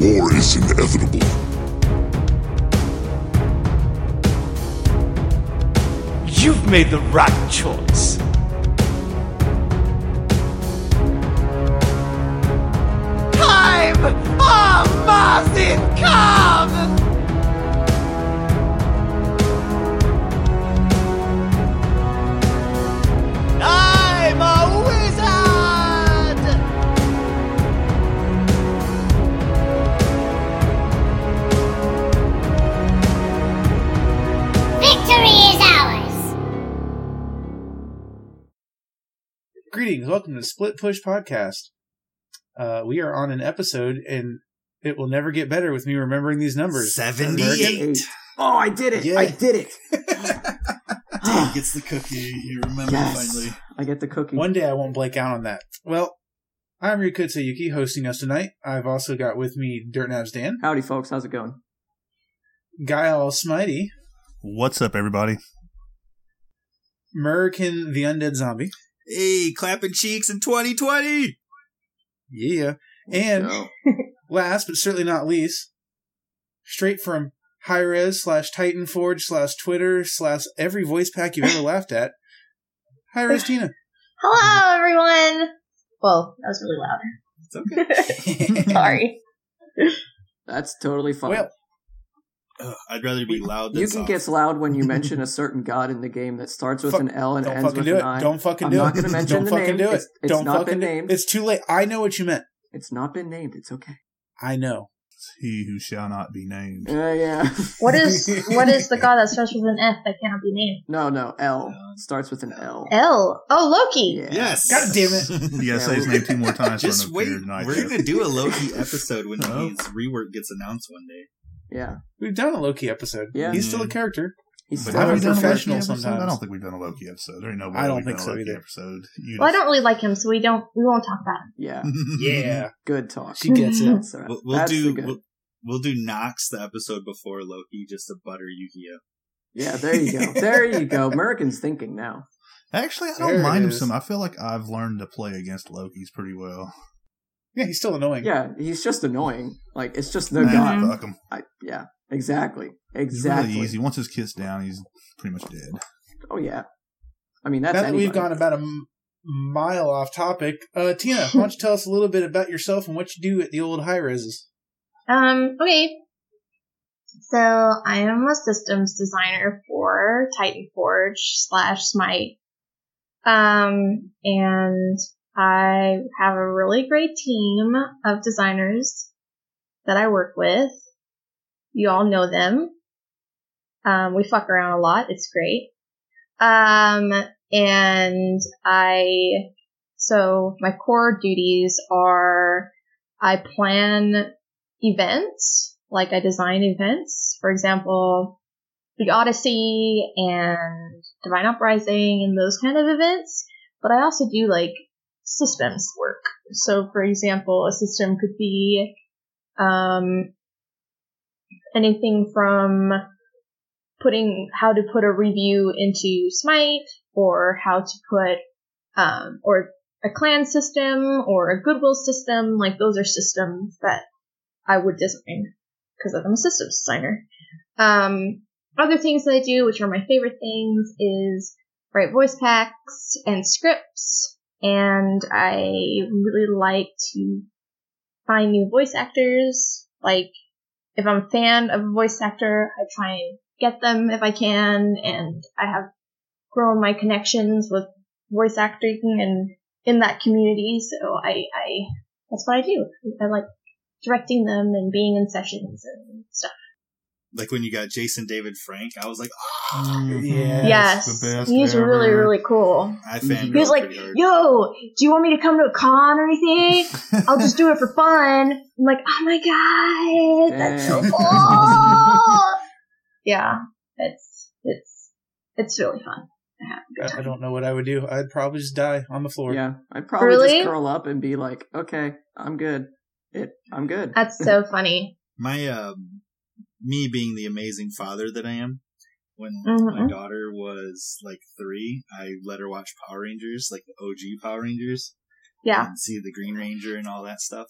War is inevitable. You've made the right choice. Time of Martin come! Greetings, welcome to Split Push Podcast. Uh, we are on an episode, and it will never get better with me remembering these numbers. 78. Oh, I did it! Yeah. I did it! Dave gets the cookie. You remember yes, finally. I get the cookie. One day I won't blank out on that. Well, I'm Ryukutsu Yuki, hosting us tonight. I've also got with me Dirt Nabs Dan, Howdy, folks. How's it going? Guy All Smitey, What's up, everybody? Merkin the Undead Zombie. Hey, clapping cheeks in 2020. Yeah. And So, last but certainly not least, straight from Hi-Rez slash Titan Forge slash Twitter slash every voice pack you've ever laughed at. Hi-Rez Tina. Hello, everyone. Whoa, that was really It's okay. loud. Sorry. that's totally fine. Well, Ugh, I'd rather be loud than Yuki soft. gets loud when you mention a certain god in the game that starts with Fuck- an L and ends with do an it. I. Don't fucking I'm do not it. gonna mention Don't the fucking name. do it. It's- it's Don't not fucking been do named. It's too late. I know what you meant. It's not been named. It's okay. I know. It's he who shall not be named. Uh, yeah. What is what is the god that starts with an F that cannot be named? no, no. L starts with an L. L. Oh, Loki. Yeah. Yes. God damn it. You Yeah, gotta say his we- name two more times. Just wait. him to appear tonight, We're going to do a Loki episode when Oh. his rework gets announced one day. Yeah. We've done a Loki episode. Yeah. He's still a mm. character. He's But still I'm have a we done professional Loki episode? sometimes. I don't think we've done a Loki episode. There ain't no way I don't we've think done so a Loki either. episode. You Well, I don't really like him, so we don't we won't talk about him. Yeah. Yeah. Good talk. She gets it. That's all right. We'll, we'll That's do the good. we'll, we'll do Nox the episode before Loki just to butter Yuki up. Yeah, there you go. There you go. American's thinking now. Actually, I don't it mind him is. some. I feel like I've learned to play against Lokis pretty well. Yeah, he's still annoying. Yeah, he's just annoying. Like it's just the Nah, guy. fuck him. I, yeah, exactly, exactly. really easy. Once his kit's down, he's pretty much dead. Oh yeah. I mean that's now that we've gone about a m- mile off topic, uh, Tina, why don't you tell us a little bit about yourself and what you do at the old Hi-Rezes? Um. Okay. So I am a systems designer for Titan Forge slash Smite. Um, and I have a really great team of designers that I work with. You all know them. Um, we fuck around a lot. It's great. Um, and I, so my core duties are I plan events, like I design events. For example, the Odyssey and Divine Uprising and those kind of events. But I also do like systems work. So for example, a system could be, um, anything from putting how to put a review into Smite or how to put, um, or a clan system or a goodwill system. Like those are systems that I would design because I'm a systems designer. Um, other things that I do, which are my favorite things, is write voice packs and scripts. And I really like to find new voice actors. Like, if I'm a fan of a voice actor, I try and get them if I can. And I have grown my connections with voice acting and in that community. So I, I, that's what I do. I like directing them and being in sessions and stuff. Like when you got Jason David Frank, I was like, oh, Mm-hmm. Yeah. yes, the best he's ever. really, really cool. I He fangirled He was like, hard. "Yo, do you want me to come to a con or anything? I'll just do it for fun." I'm like, "Oh my god, that's so Dang. cool!" yeah, it's it's it's really fun. I have a good I I don't know what I would do. I'd probably just die on the floor. Yeah, I'd probably Really? just curl up and be like, "Okay, I'm good. It, I'm good." That's so funny. my um me being the amazing father that I am, when Mhm. my daughter was like three, I let her watch Power Rangers, like the OG Power Rangers, Yeah, and see the Green Ranger and all that stuff.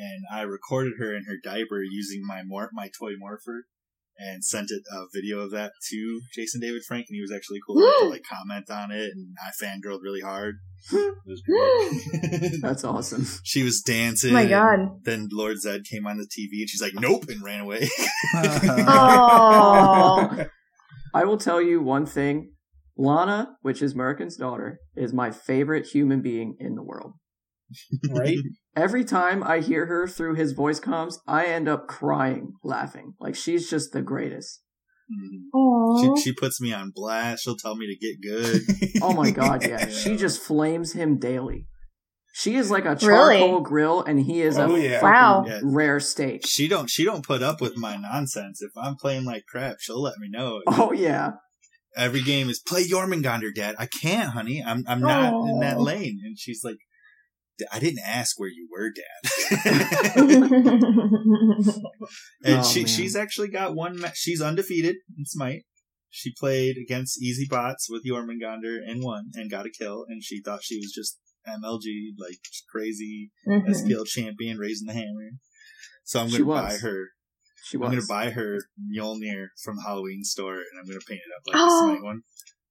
and I recorded her in her diaper using my mor- my toy morpher, and sent it a video of that to Jason David Frank, and he was actually cool enough to like comment on it, and I fangirled really hard. It was great. That's awesome. she was dancing. Oh my god. Then Lord Zedd came on the TV, and she's like, "Nope," and ran away. Oh. I will tell you one thing. Lana, which is Merkin's daughter, is my favorite human being in the world. Right? Every time I hear her through his voice comms, I end up crying, laughing. Like she's just the greatest. Mhm. She, she puts me on blast. She'll tell me to get good. Oh my god, yeah. She just flames him daily. She is like a Really? charcoal grill and he is Oh, a yeah. Wow. Yeah. rare steak. she don't she don't put up with my nonsense. If I'm playing like crap, she'll let me know. Oh yeah. Every game is play Jormungandr, Dad. I can't, honey. I'm I'm not in that lane. And she's like, I didn't ask where you were, Dad. and Oh, she man. she's actually got one. Ma- she's undefeated in Smite. She played against easy bots with Jormungandr and won and got a kill. And she thought she was just MLG, like crazy Mhm. SPL champion, raising the hammer. So I'm gonna buy her. She I'm gonna buy her Mjolnir from the Halloween store, and I'm gonna paint it up like Oh. the Smite one,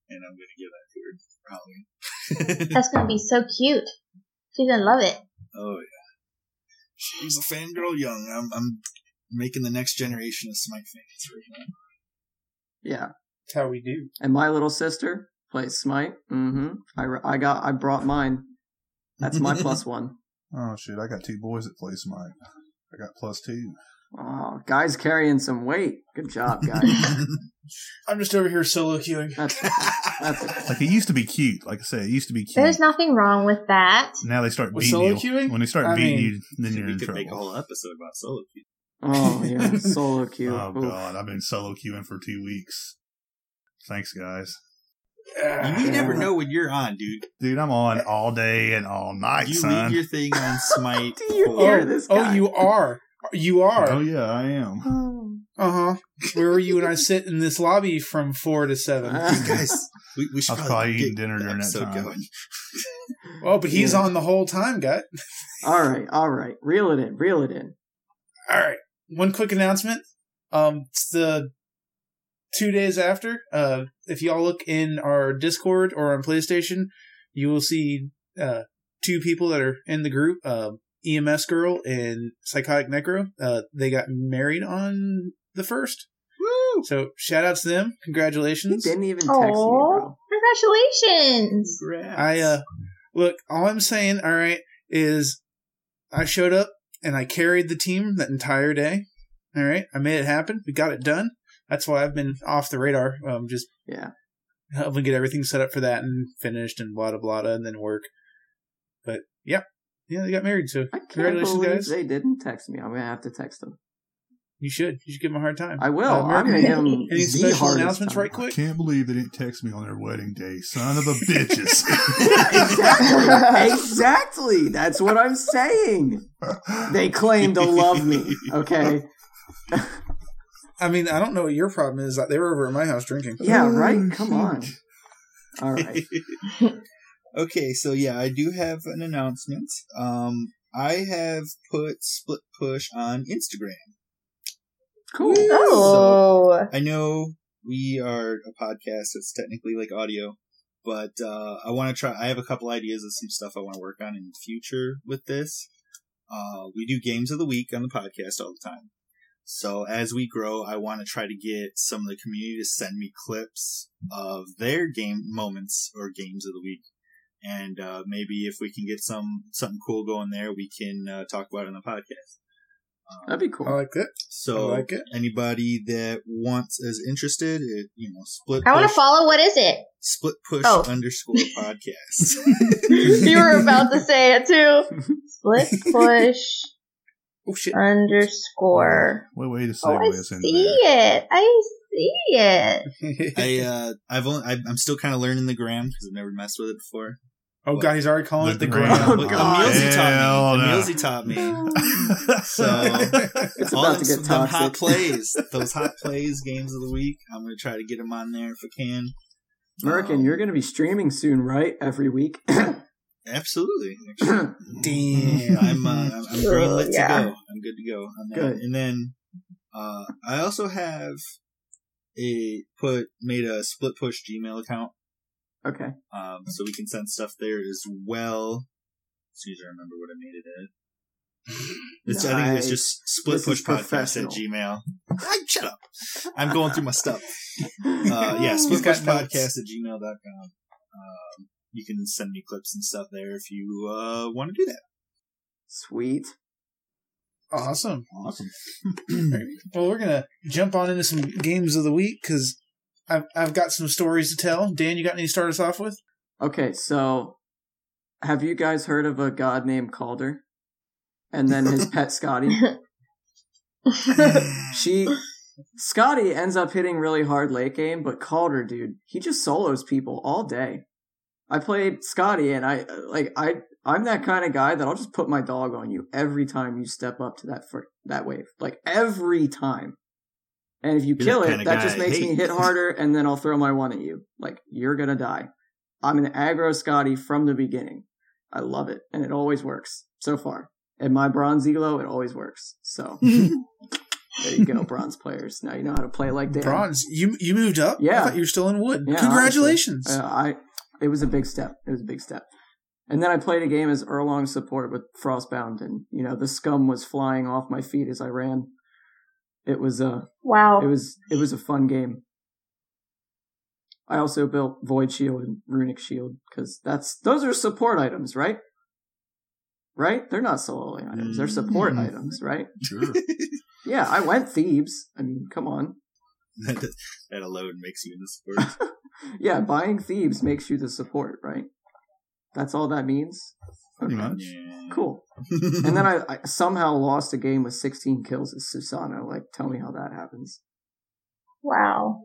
and I'm gonna give that to her for Halloween. That's gonna be so cute. She's gonna love it. oh yeah, she's a fangirl young. I'm I'm making the next generation of Smite fans right now. Yeah. That's how we do. And my little sister plays Smite. Mm-hmm. I, I got I brought mine. That's my plus one. Oh shit! I got two boys that play Smite. I got plus two. Oh, guys carrying some weight. Good job, guys. I'm just over here solo queuing. That's that's Like it used to be cute. Like I said, it used to be cute. There's nothing wrong with that. now they start With beating solo you. queuing? When they start I beating mean, you, then you're we in could trouble. make a whole episode about solo queue. oh yeah, solo queue. Oh Oof. god, I've been solo queuing for two weeks. Thanks, guys. Ah, You never know when you're on, dude. Dude, I'm on all day and all night, You son. leave your thing on Smite. Do you for- hear oh, this oh, you are. You are. Oh yeah, I am. Uh huh. Where were you and I sit in this lobby from four to seven? You guys, we, we should I was probably get eating dinner during that time. Going. Oh, but he's Yeah. on the whole time, gut. all right, all right. Reel it in. Reel it in. All right. One quick announcement. Um, it's the two days after. Uh, if y'all look in our Discord or on PlayStation, you will see uh two people that are in the group. Um, EMS girl and Psychotic Necro. Uh, they got married on the first. Woo! So shout out to them. He Congratulations. didn't even text me, Oh, bro. congratulations! I uh look, all I'm saying, all right, is I showed up and I carried the team that entire day. All right, I made it happen. We got it done. That's why I've been off the radar. Um, just Yeah. helping get everything set up for that and finished and blah blah blah, and then work. But yeah, yeah, they got married. So I can't congratulations, believe guys. they didn't text me. I'm gonna have to text them. You should. You should give them a hard time. I will. Uh, I'm American, gonna give them any the special hardest announcements, time. right I quick? can't believe they didn't text me on their wedding day. Son of a bitches. exactly. exactly. That's what I'm saying. They claim to love me. Okay. I mean, I don't know what your problem is. They were over at my house drinking. Yeah. Right. Come on. All right. okay, so yeah, I do have an announcement. Um, I have put Split Push on Instagram. Cool. Oh, I know we are a podcast that's technically like audio, but uh, I want to try. I have a couple ideas of some stuff I want to work on in the future with this. Uh, we do games of the week on the podcast all the time. So as we grow, I want to try to get some of the community to send me clips of their game moments or games of the week. And uh, maybe if we can get some something cool going there, we can uh, talk about it on the podcast. That'd be cool. I like that. so I like it. anybody that wants is interested, it, you know, split. I want to follow. What is it? Split push Oh. underscore podcast. you were about to say it too. Split push Oh shit! underscore. Wait, wait to Oh, I us into see that. it. I see it. I uh, I've only I, I'm still kind of learning the gram because I've never messed with it before. Oh god, he's already calling The it the gram. gram. Oh, But God. Emilzy Hell taught me. no. Emilzy taught me. So It's all about them, to get them hot plays, those hot plays, games of the week. I'm gonna try to get them on there if I can. Merkin, Um, you're going to be streaming soon, right? Every week. Absolutely. Actually. Damn. I'm uh, I'm, I'm Yeah. to go. I'm good to go on that. Good. And then uh, I also have a put made a split push Gmail account, Okay. um, so we can send stuff there as well. As soon as I remember what I made it at. It's, I think it's just split This push is podcast at. Gmail. I, shut up. I'm going through my stuff. Uh, yeah, He's split push podcast at gmail.com. Um, you can send me clips and stuff there if you uh, want to do that. Sweet. Awesome. Awesome. Well, we're gonna jump on into some games of the week because I've I've got some stories to tell. Dan, you got any to start us off with? Okay, so have you guys heard of a god named Kaldr? And then his pet Skadi? she Skadi ends up hitting really hard late game, but Kaldr, dude, he just solos people all day. I played Skadi and I like I I'm that kind of guy that I'll just put my dog on you every time you step up to that fr- that wave. Like every time. And if you You're kill it, that guy just I makes me hit harder and then I'll throw my one at you. Like you're going to die. I'm an aggro Skadi from the beginning. I love it and it always works so far. And my bronze elo, it always works. So there you go, bronze players. Now you know how to play like Dan. Bronze. You you moved up. Yeah. I thought you were still in wood. Yeah, Congratulations. Uh, I it was a big step. It was a big step. And then I played a game as Erlang support with Frostbound, and you know the scum was flying off my feet as I ran. It was a Wow. it was it was a fun game. I also built Void Shield and Runic Shield because that's those are support items, right? Right? They're not solo items. They're support Mm. items, right? Sure. Yeah, I went Thebes. I mean, come on. that that alone makes you the support. Yeah, buying Thebes makes you the support, right? That's all that means. Pretty much. Yeah. Cool. And then I, I somehow lost a game with 16 kills as Susano. Like, tell me how that happens. wow.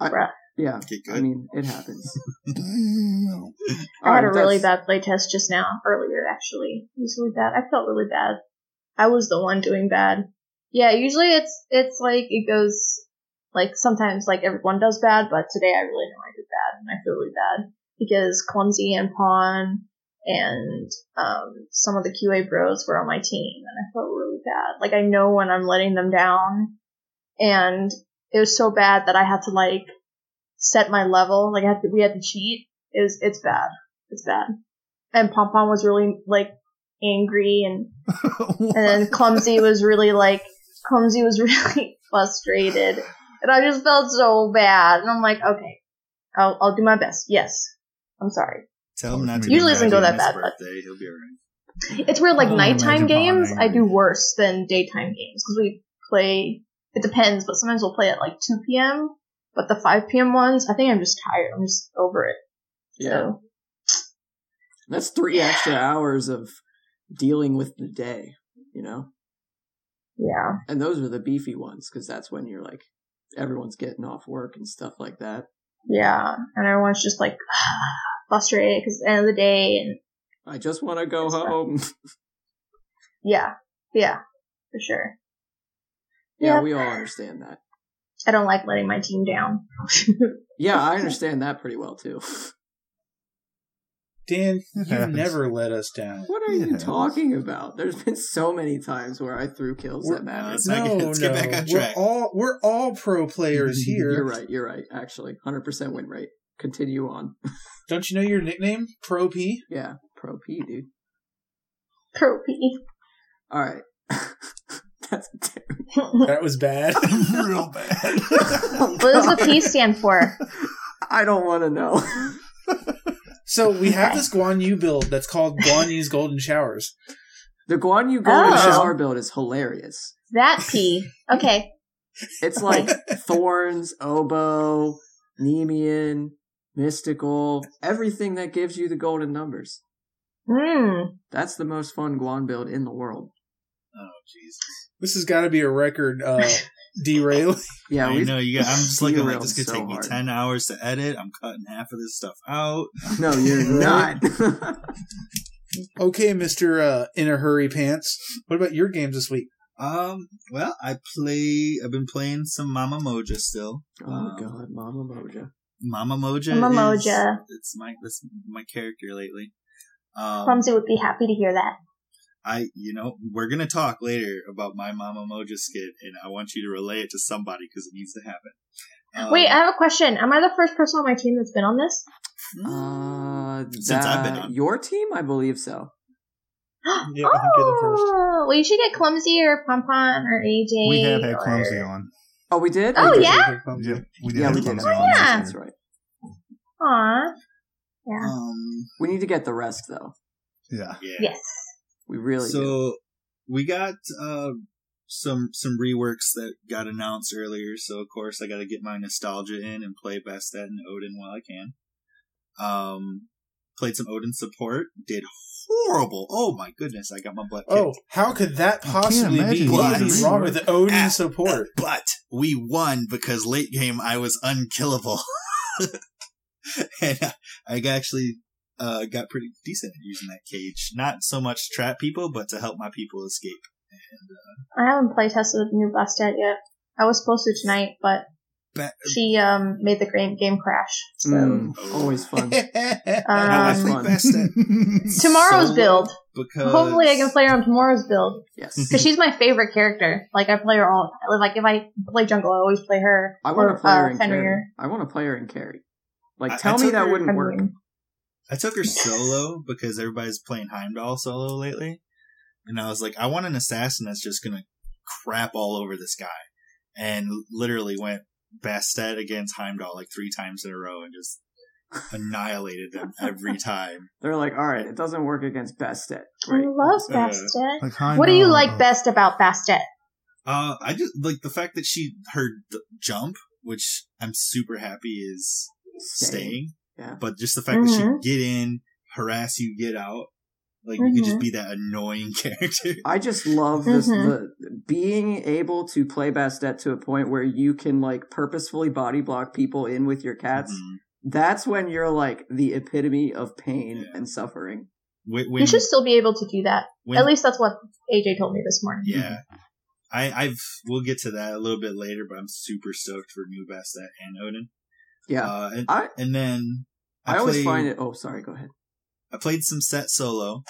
I- Yeah, Okay, I mean, it happens. I had a Alright, really that's- bad playtest just now, earlier actually. It was really bad. I felt really bad. I was the one doing bad. Yeah, usually it's it's like it goes like sometimes like everyone does bad, but today I really know I did bad and I feel really bad because Clumsy and Pawn and um some of the QA bros were on my team and I felt really bad. Like I know when I'm letting them down and it was so bad that I had to like set my level. Like I had to we had to cheat. It was it's bad. It's bad. And Pom Pom was really like angry and and then Clumsy was really like Clumsy was really frustrated. And I just felt so bad. And I'm like, okay, I'll I'll do my best. Yes. I'm sorry. Tell him not to. Usually doesn't go that bad, but- Birthday. He'll be alright. It's weird, like Oh, nighttime imagine Pawn games, I do worse than daytime games because we play. It depends, but sometimes we'll play at like 2 p.m. But the 5 p.m. ones, I think I'm just tired. I'm just over it. Yeah. So That's three extra hours of dealing with the day, you know? yeah, And those are the beefy ones, because that's when you're like, everyone's getting off work and stuff like that. yeah, and everyone's just like ah, frustrated because the end of the day, and I just want to go home. yeah, yeah, for sure. yeah, Yeah. we all understand that. I don't like letting my team down. Yeah, I understand that pretty well too. Dan, you've never let us down. What are It you happens. talking about? There's been so many times where I threw kills We're- that matter. Let's No, get- let's get no, back on we're track. all we're all pro players here. You're right. You're right. Actually, 100% win rate. Continue on. Don't you know your nickname, Pro P? Yeah, pro P, dude. Pro P. All right. That's terrible. That was bad. Real bad. what does the P stand for? I don't want to know. so we have this Guan Yu build that's called Guan Yu's Golden Showers. The Guan Yu Golden Oh. Shower build is hilarious. That P. Okay. It's like Thorns, Oboe, Nemean, Mystical, everything that gives you the golden numbers. Hmm. That's the most fun Guan build in the world. Oh Jesus! This has got to be a record uh, derail. Yeah, I we know you. Got, I'm just looking like derailed this could so take me hard. ten hours to edit. I'm cutting half of this stuff out. No, you're not. Okay, Mister uh, in a hurry pants. What about your games this week? Um. Well, I play. I've been playing some Mama Moja still. oh Um, god, Mama Moja. Mama Moja. Mama is- Moja. It's my that's my character lately. Um, Clumsy would be happy to hear that. I, you know, we're gonna talk later about my Mama Moja skit, and I want you to relay it to somebody because it needs to happen. Um, Wait, I have a question. Am I the first person on my team that's been on this? Uh, Since I've been on. your team, I believe so. Yeah, I think you're the first. oh, well, you should get Clumsy or Pompon or AJ. We have had or- Clumsy on. Oh, we did. Oh, We did. yeah? Yeah, we did Yeah, we did. Clumsy have on. Yeah. That's right. Aw. Yeah. Um, We need to get the rest though. Yeah. yeah. Yes. We really do. so we got uh some some reworks that got announced earlier. So of course I got to get my nostalgia in and play Bastet and Odin while I can. Um, played some Odin support. Did horrible. Oh my goodness! I got my butt kicked. Oh, how could that possibly be? imagine What what is wrong with the Odin Ah, support? But we won because late game I was unkillable, and I- I actually uh, got pretty decent at using that cage. Not so much to trap people, but to help my people escape. I haven't play tested the new Bastet yet. I was supposed to tonight, but Ba- she um made the game game crash. So Mm, always fun. I um, played Bastet tomorrow's solo build. because Hopefully, I can play her on tomorrow's build Yes. because she's my favorite character. Like I play her all. Like if I play jungle, I always play her. I want to play her uh, in Fenrir. carry. I want to play her in carry. Like, I- I tell me that her- wouldn't I work. mean, I took her solo because everybody's playing Heimdall solo lately. And I was like, I want an assassin that's just gonna crap all over this guy. And literally went Bastet against Heimdall like three times in a row and just annihilated them every time. They're like, all right, it doesn't work against Bastet. I Great. love Uh, Bastet. Like What do you uh, like best about Bastet? Uh, I just like the fact that she, her d- jump, which I'm super happy is staying. Yeah. But just the fact that Mhm. she get in, harass you, get out. Like, you could just Mhm. be that annoying character. I just love this Mhm. the being able to play Bastet to a point where you can like purposefully body block people in with your cats. Mhm. That's when you're like the epitome of pain Yeah. and suffering. When, when, you should still be able to do that. when- At least that's what AJ told me this morning. Yeah. I, I've we'll get to that a little bit later, but I'm super stoked for new Bastet and Odin. Yeah. Uh, and, I and then I, always played- find it oh sorry, go ahead. I played some set solo,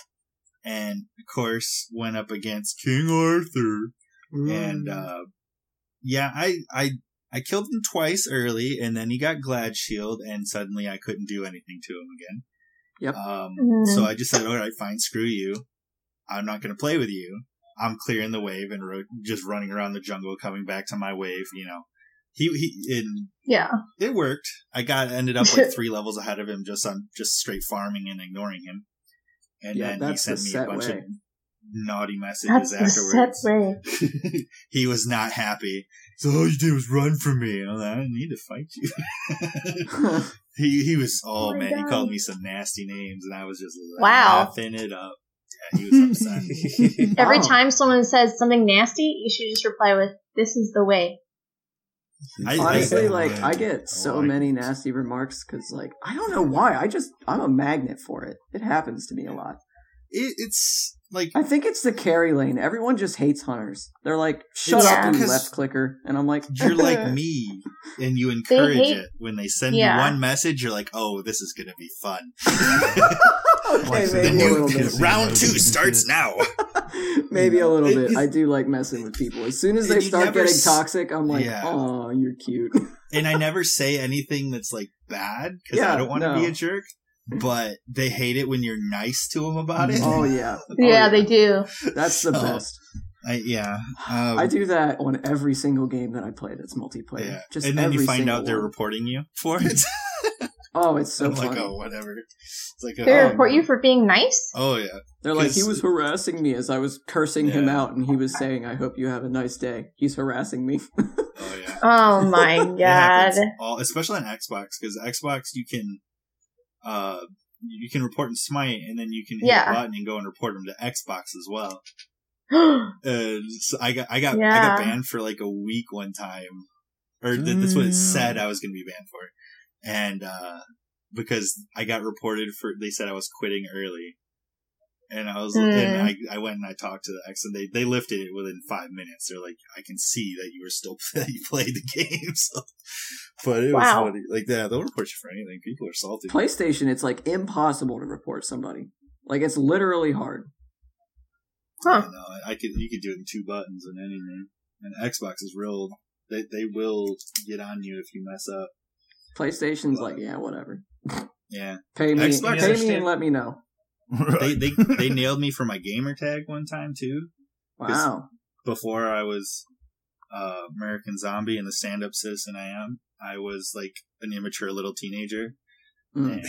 and of course went up against King Arthur, and Mm. uh, yeah, I I I killed him twice early, and then he got Glad Shield, and suddenly I couldn't do anything to him again. Yep. Um, Mhm. so I just said, all right, fine, screw you. I'm not going to play with you. I'm clearing the wave and ro- just running around the jungle, coming back to my wave. You know, he he and Yeah. it worked. I got ended up like three levels ahead of him just on just straight farming and ignoring him. And Yeah, then he that's the sent me a bunch way. of naughty That's messages the set afterwards. way. he was not happy. So all you did was run from me. And I'm like, I didn't need to fight you. he he was oh, Oh my man, he called me some nasty names and I was just Wow. laughing it up. Yeah, he was upset. Every Wow. time someone says something nasty, you should just reply with, "This is the way." I- Honestly, I- like I I get so like many it. nasty remarks because, like, I don't know why. I just I'm a magnet for it. It happens to me a lot. it, it's like I think it's the carry lane. Everyone just hates hunters. They're like, "Shut up, you because left clicker," and I'm like, you're like me and you encourage hate- it when they send Yeah. you one message you're like oh this is gonna be fun okay, Like, the maybe a new round two starts now maybe a little It- bit. I do like messing with people. As soon as they start getting s- toxic, I'm like, Yeah. "Oh, you're cute." and i never say anything that's like bad because Yeah, i don't want to be a jerk but they hate it when you're nice to them about it oh yeah, Oh, yeah, they do. That's the So, best. I, yeah um, I do that on every single game that I play that's multiplayer. yeah Just and then you find single out they're reporting you for it Oh, it's so i'm funny. like oh whatever it's like They oh, report you for being nice. oh yeah They're like, he was harassing me as I was cursing him out, and he was saying, "I hope you have a nice day." He's harassing me. oh yeah Oh my It god. all, especially on Xbox, because Xbox you can, uh, you can report in Smite, and then you can hit Yeah. a button and go and report them to Xbox as well. Uh, so I got, I got, I got banned for like a week one time, or th- that's what it said I was going to be banned for, and uh, because I got reported for, they said I was quitting early. And I was, Hmm. and I, I went and I talked to the X, and they, they lifted it within five minutes. They're like, I can see that you were still that you played the game. So, but it was funny. Like that, they'll report you for anything. People are salty. PlayStation, it's like impossible to report somebody. Like it's literally hard. Huh. You know, I could you could do it in two buttons and anything. And Xbox is real. They they will get on you if you mess up. PlayStation's like, yeah, whatever. Yeah, Pay me, Xbox pay me, and let me know. they they they nailed me for my gamer tag one time too. Wow. Before I was uh, American Zombie and the stand up citizen I am, I was like an immature little teenager, Mm. and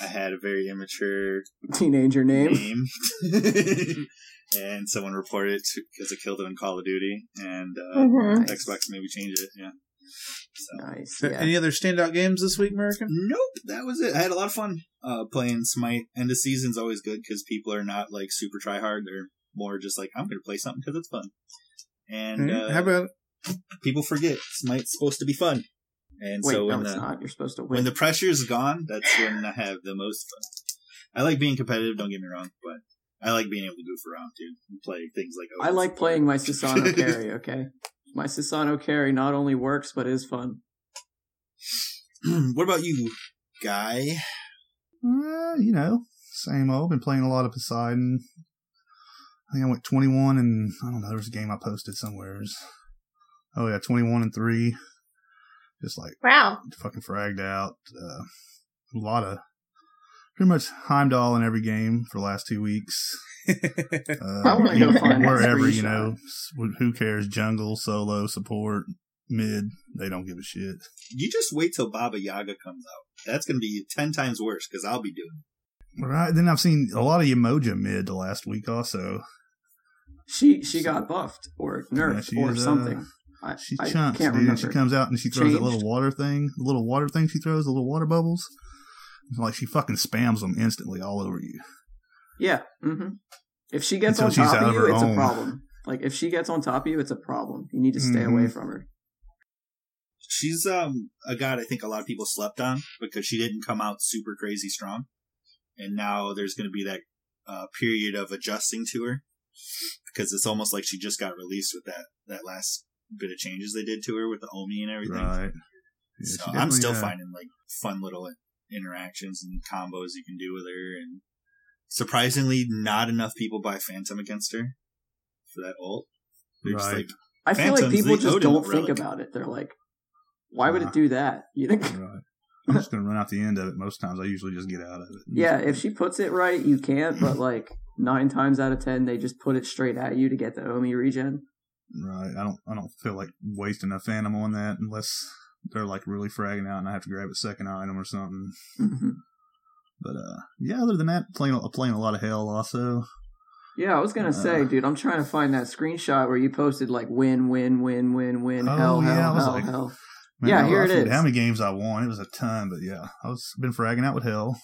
I had a very immature Teenager name. name. and someone reported it because I killed it in Call of Duty, and uh, Mhm. Nice. Xbox made me change it. Yeah. So. Nice. Yeah. Any other standout games this week, American? Nope, that was it. I had a lot of fun uh, playing Smite. End of season's always good because people are not like super try hard. They're more just like I'm going to play something because it's fun. And Mhm. uh, How about people forget Smite's supposed to be fun. And Wait, so no, when it's the not. You're supposed to win. when the pressure is gone, that's when I have the most fun. I like being competitive. Don't get me wrong, but I like being able to goof around too and play things like. I like playing my Susano carry. Okay, my Susano carry not only works but is fun. what about you, guy? Uh, you know, same old. Been playing a lot of Poseidon. I think I went 21 and I don't know. There's a game I posted somewhere. Oh yeah, 21 and three. Just like Wow. fucking fragged out. Uh, a lot of pretty much Heimdall in every game for the last two weeks. Uh, I wanna go you know, find wherever you know. Who cares? Jungle, solo, support, mid. They don't give a shit. You just wait till Baba Yaga comes out. That's going to be ten times worse because I'll be doing. it. Right. Then I've seen a lot of Yemoja mid the last week also. She she got buffed or nerfed she or is, uh, something. I, She I chunks, can't dude. remember. She comes out and she throws that little water thing, the little water thing she throws, the little water bubbles. It's Like she fucking spams them instantly all over you. Yeah. hmm If she gets Until on she's top out of of you, her it's a problem. Like if she gets on top of you, it's a problem. You need to stay Mhm. away from her. She's um a god I think a lot of people slept on because she didn't come out super crazy strong, and now there's going to be that uh, period of adjusting to her because it's almost like she just got released with that that last bit of changes they did to her with the Omi and everything. Right. Yeah, So I'm still uh, finding like fun little interactions and combos you can do with her, and surprisingly, not enough people buy Phantom against her for that ult. They're just Right. like, I feel like people just Odin don't think relic. about it. They're like, why would Nah. it do that? You think? Right. I'm just gonna run out the end of it. Most times, I usually just get out of it. Yeah, if she puts it right, you can't. But like nine times out of ten, they just put it straight at you to get the Omi regen. Right. I don't. I don't feel like wasting a phantom on that unless they're like really fragging out and I have to grab a second item or something. hmm But uh, yeah. Other than that, playing playing a lot of Hel also. Yeah, I was gonna say, Uh. dude, I'm trying to find that screenshot where you posted like win, win, win, win, win, Oh, hell, yeah, I hell, was hell, like- hell. Man, Yeah, I- here I it forget is. How many games I won? It was a ton, but yeah, I was been fragging out with Hel.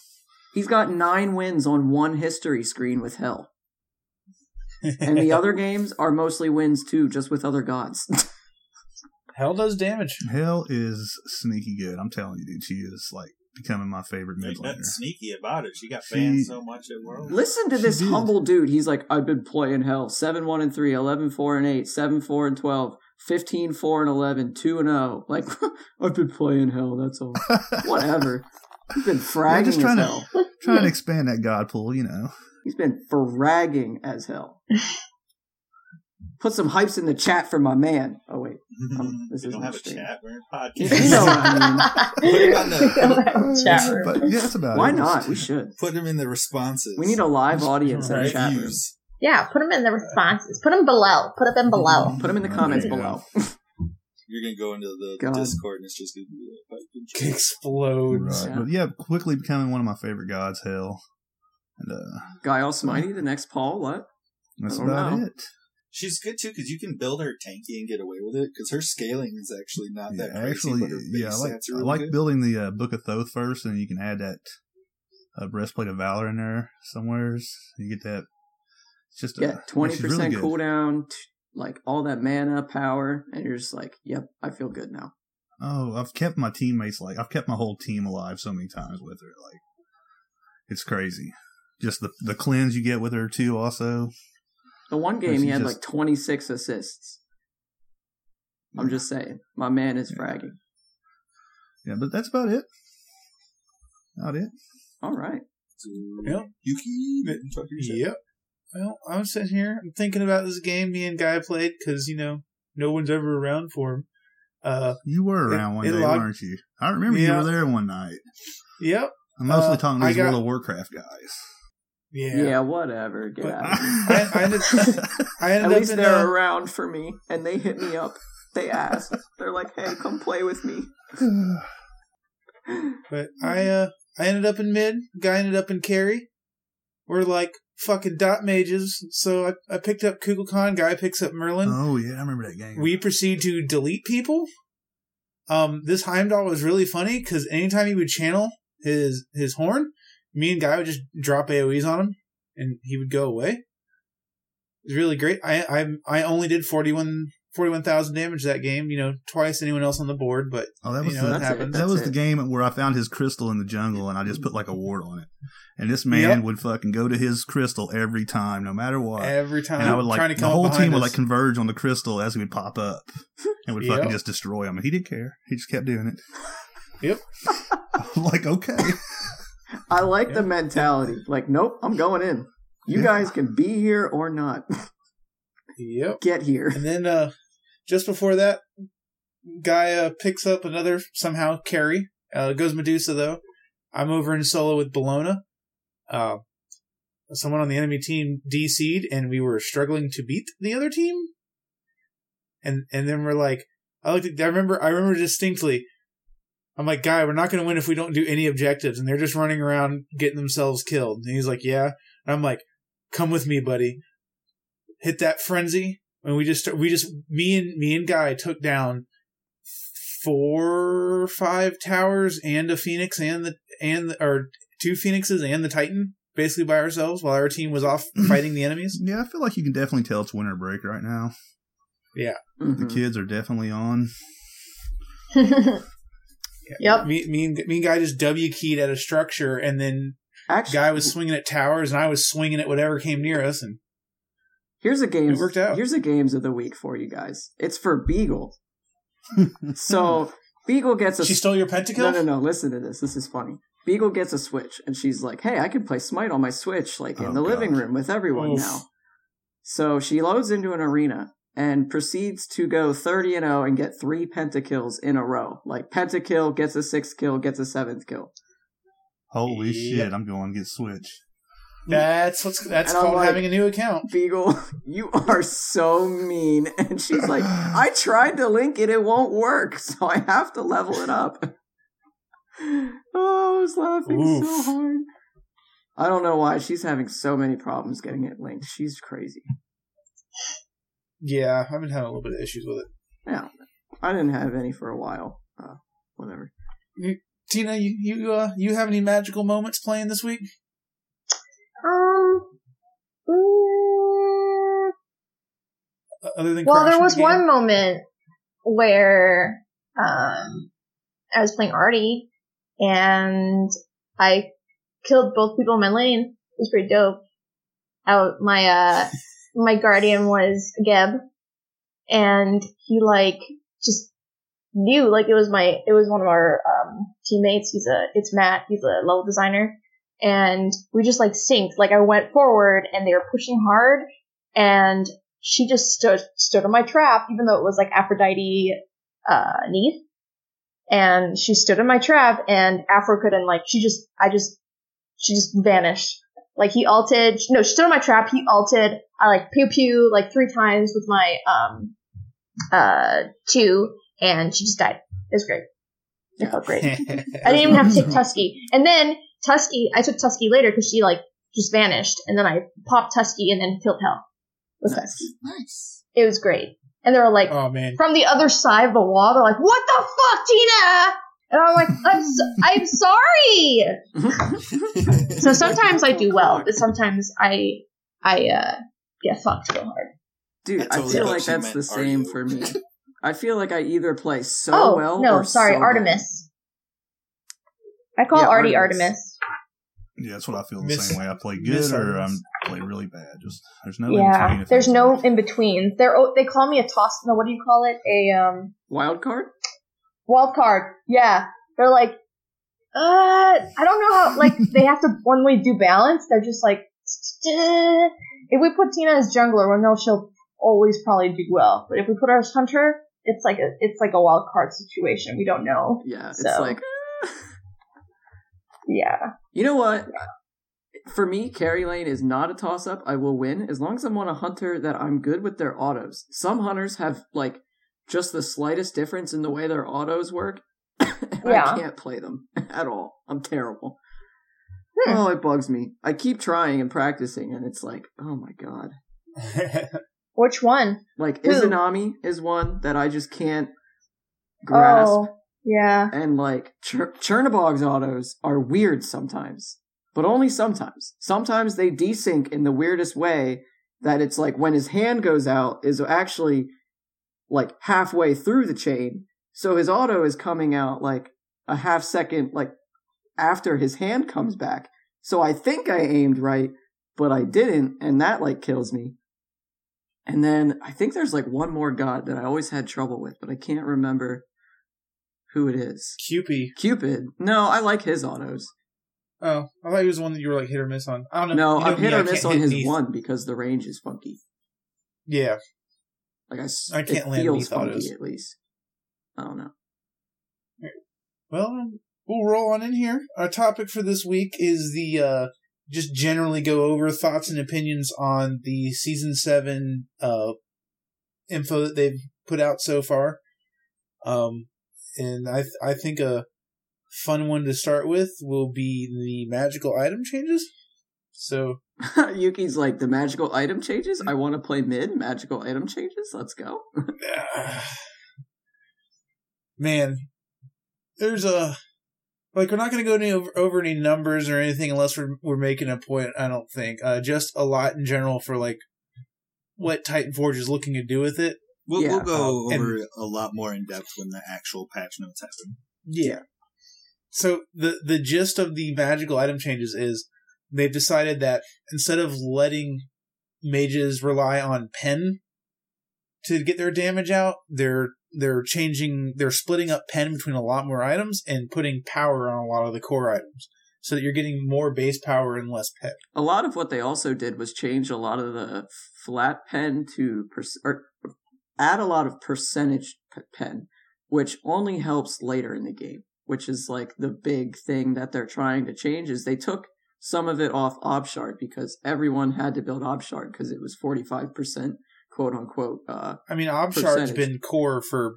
He's got nine wins on one history screen with Hel, and the other games are mostly wins too, just with other gods. Hel does damage. Hel is sneaky good. I'm telling you, dude. She is like becoming my favorite mid There's nothing laner. sneaky about it. She got She- banned so much at World. Listen to this did. humble dude. He's like, I've been playing Hel. 7 1 and 3, 11 4 and 8, 7 4 and 12, 15 4 and 11, 2 and 0. Like, I've been playing Hel, that's all. Whatever. He's been fragging just as trying to- hell. Trying to expand that god pool, you know. He's been fragging as hell. Put some hypes in the chat for my man. Oh, wait. Um, this we don't isn't have a stream. chat. We're in podcast. You know what I mean. Put it on the- We don't have a chat room. But yeah, that's about Why it. not? We should. Put them in the responses. We need a live audience in the Right. chat room. Yeah, put them in the responses. Put them below. Put them below. Put them in the comments you below. You're gonna go into the God. Discord and it's just gonna be like fucking Explodes. Right. Yeah. But yeah, quickly becoming one of my favorite gods, Hel. And uh, Guy Almighty, the next Paul, what? that's I about know. it. She's good too because you can build her tanky and get away with it because her scaling is actually not Yeah, that crazy. actually, but her yeah, I like, stats are I like good. building the uh, Book of Thoth first, and you can add that uh, breastplate of valor in there somewheres. You get that. It's just a, Yeah, twenty she's really percent good. cooldown, t- like all that mana power, and you're just like, "Yep, I feel good now." Oh, I've kept my teammates like I've kept my whole team alive so many times with her. Like it's crazy. Just the the cleanse you get with her too. Also, The one game he she had just- like twenty six assists. I'm just saying, my man is fragging. yeah, but that's about it. About it. All right, Yep. Yuki, talk to. Yep. Well, I'm sitting here. I'm thinking about this game me and Guy played because you know no one's ever around for him. Uh, You were It- around one it day, logged- weren't you? I remember you were there one night. yep. I'm mostly Uh, talking to these got- World of Warcraft guys. Yeah. Yeah, whatever. Get But- out. I, I ended, I ended At up least in they're uh, around for me, and they hit me up. They asked. They're like, "Hey, come play with me." But I uh I ended up in mid. Guy ended up in carry. We're like fucking dot mages. So I, I picked up Kukulkan. Guy picks up Merlin. oh yeah, I remember that game. We proceed to delete people. Um, this Heimdall was really funny because anytime he would channel his his horn, me and Guy would just drop AOE's on him, and he would go away. It was really great. I I I only did 41 41,000 damage that game. You know, twice anyone else on the board, but oh, that was you know, the, it That's it. happens. that was it. the game where I found his crystal in the jungle and I just put like a ward on it. And this man Yep. would fucking go to his crystal every time, no matter what. Every time, and I would like to the whole behind team would like converge on the crystal as he would pop up and would fucking Yep. just destroy him. And he didn't care. He just kept doing it. Yep. I'm like, okay. I like the mentality. Like, nope, I'm going in. You Yeah. guys can be here or not. Yep. Get here. And then uh just before that, uh, picks up another somehow carry. Uh, goes Medusa though. I'm over in solo with Bellona. Uh, someone on the enemy team DC'd, and we were struggling to beat the other team. And and then we're like, I looked. At, I remember. I remember distinctly. I'm like, guy, we're not going to win if we don't do any objectives, and they're just running around getting themselves killed. And he's like, yeah. And I'm like, come with me, buddy. Hit that frenzy, and we just we just me and me and guy took down four or five towers and a phoenix and the and the, or two phoenixes and the titan basically by ourselves while our team was off fighting the enemies. Yeah, I feel like you can definitely tell it's winter break right now. Yeah. The Mhm. kids are definitely on. Yep. Me, me and me and guy just W keyed at a structure, and then Actually, guy was swinging at towers, and I was swinging at whatever came near us, and here's a games. It worked out. Here's a games of the week for you guys. It's for Beagle. so Beagle gets a she stole your pentakill. No, no, no. Listen to this. This is funny. Beagle gets a Switch, and she's like, "Hey, I can play Smite on my Switch, like in Oh, the living room with everyone Oof. now." So she loads into an arena and proceeds to go thirty and zero and get three pentakills in a row. Like pentakill gets a sixth kill, gets a seventh kill. Holy Yep. shit, I'm going to get Switch. That's what's that's And called like- having a new account. Beagle, you are so mean. And she's like, I tried to link it, it won't work, so I have to level it up. Oh, I was laughing so hard. I don't know why she's having so many problems getting it linked. She's crazy. Yeah, I've been having a little bit of issues with it. Yeah, I didn't have any for a while. Uh, whatever. Tina, you you uh you have any magical moments playing this week? Um. mm, Other than well, there was the one moment where um, I was playing Artie, and I killed both people in my lane. It was pretty dope. Out my uh, my guardian was Geb, and he like just knew like it was my it was one of our um, teammates. He's a it's Matt. He's a level designer, and we just like synced. Like I went forward, and they were pushing hard, and she just stood stood on my trap, even though it was like Aphrodite uh, Neith. And she stood in my trap, and Afro couldn't like. She just, I just, she just vanished. Like he alted. No, she stood on my trap. He alted. I like pew pew like three times with my um uh two, and she just died. It was great. It felt great. I didn't even have to take Tusky. And then Tusky, I took Tusky later because she like just vanished, and then I popped Tusky and then killed Hel with Nice. Tusky. Nice. It was great. And they were like, oh man, from the other side of the wall, they're like, "What the fuck, Tina?" And I'm like, "I'm so- I'm sorry." So sometimes I do well, but sometimes I I uh get fucked real hard. Dude, I I, feel like that's the same Artie. for me. I feel like I either play so oh well no, or sorry, so bad. Artemis. I call Yeah, Artie Artemis. Artemis. Yeah, that's what I feel the Miss- same way. I play Miss good or Artemis. I'm play really bad. Just there's no in between. Yeah, there's no in between. They're oh, they call me a toss. No, what do you call it? A um Wild card? Wild card. Yeah, they're like, Uh, I don't know how. Like they have to when we do balance, they're just like. If we put Tina as jungler, we know she'll always probably do well. But if we put her as hunter, it's like a it's like a wild card situation. We don't know. Yeah, it's So- like Yeah. you know what? For me, carry lane is not a toss up. I will win as long as I'm on a hunter that I'm good with their autos. Some hunters have like just the slightest difference in the way their autos work. Yeah. I can't play them at all. I'm terrible. Hmm. Oh, it bugs me. I keep trying and practicing, and it's like, oh my god. Which one? Like Who? Izanami is one that I just can't grasp. Oh, yeah. And like Cher- Chernobog's autos are weird sometimes, but only sometimes. Sometimes they desync in the weirdest way that it's like when his hand goes out is actually like halfway through the chain. So his auto is coming out like a half second like after his hand comes back. So I think I aimed right, but I didn't, and that like kills me. And then I think there's like one more god that I always had trouble with, but I can't remember who it is. Cupid. Cupid. No, I like his autos. Oh, I thought he was the one that you were like hit or miss on. I don't know. No, You know I'm hit I or miss on hit his Neith. one because the range is funky. Yeah, Like I, I can't land feels funky at least. I don't know. Well, we'll roll on in here. Our topic for this week is the uh just generally go over thoughts and opinions on the season seven uh info that they've put out so far. Um, and I th- I think a fun one to start with will be the magical item changes. So Yuki's like the magical item changes. I want to play mid. Magical item changes. Let's go. man, there's a like we're not going to go any over, over any numbers or anything unless we're we're making a point. I don't think. Uh, just a lot in general for like what Titan Forge is looking to do with it. We'll, Yeah. we'll go Um, and- over a lot more in depth when the actual patch notes happen. Yeah. So the the gist of the magical item changes is they've decided that instead of letting mages rely on pen to get their damage out, they're they're changing they're splitting up pen between a lot more items and putting power on a lot of the core items. So that you're getting more base power and less pen. A lot of what they also did was change a lot of the flat pen to per- or add a lot of percentage pen, which only helps later in the game. Which is like the big thing that they're trying to change is they took some of it off Obshard because everyone had to build Obshard because it was forty five percent quote unquote. Uh, I mean, Obshard's Percentage. been core for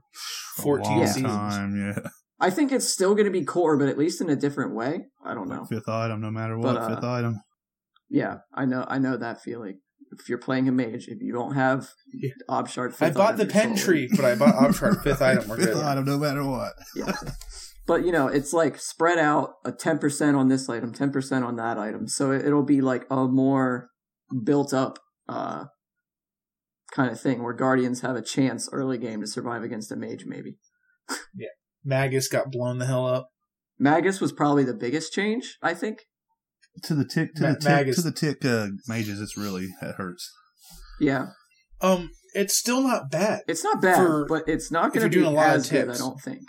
A 14 long seasons. time, yeah. I think it's still going to be core, but at least in a different way. I don't know. Fifth item, no matter what. But, uh, fifth item. Yeah, I know. I know that feeling. If you're playing a mage, if you don't have Yeah. Obshard, I bought item, the you're pen tree, but I bought Obshard fifth item. We're Fifth good. item, no matter what. Yeah. But you know, it's like spread out a ten percent on this item, ten percent on that item. So it- it'll be like a more built up uh kind of thing where guardians have a chance early game to survive against a mage, maybe. Yeah magus got blown the hell up. Magus was probably the biggest change, I think. To the tick, to Ma- the tick, Magus. to the tick uh, mages, it's really, it hurts. Yeah. Um, it's still not bad. It's not bad, For- but it's not going to be doing a lot of as good, I don't think.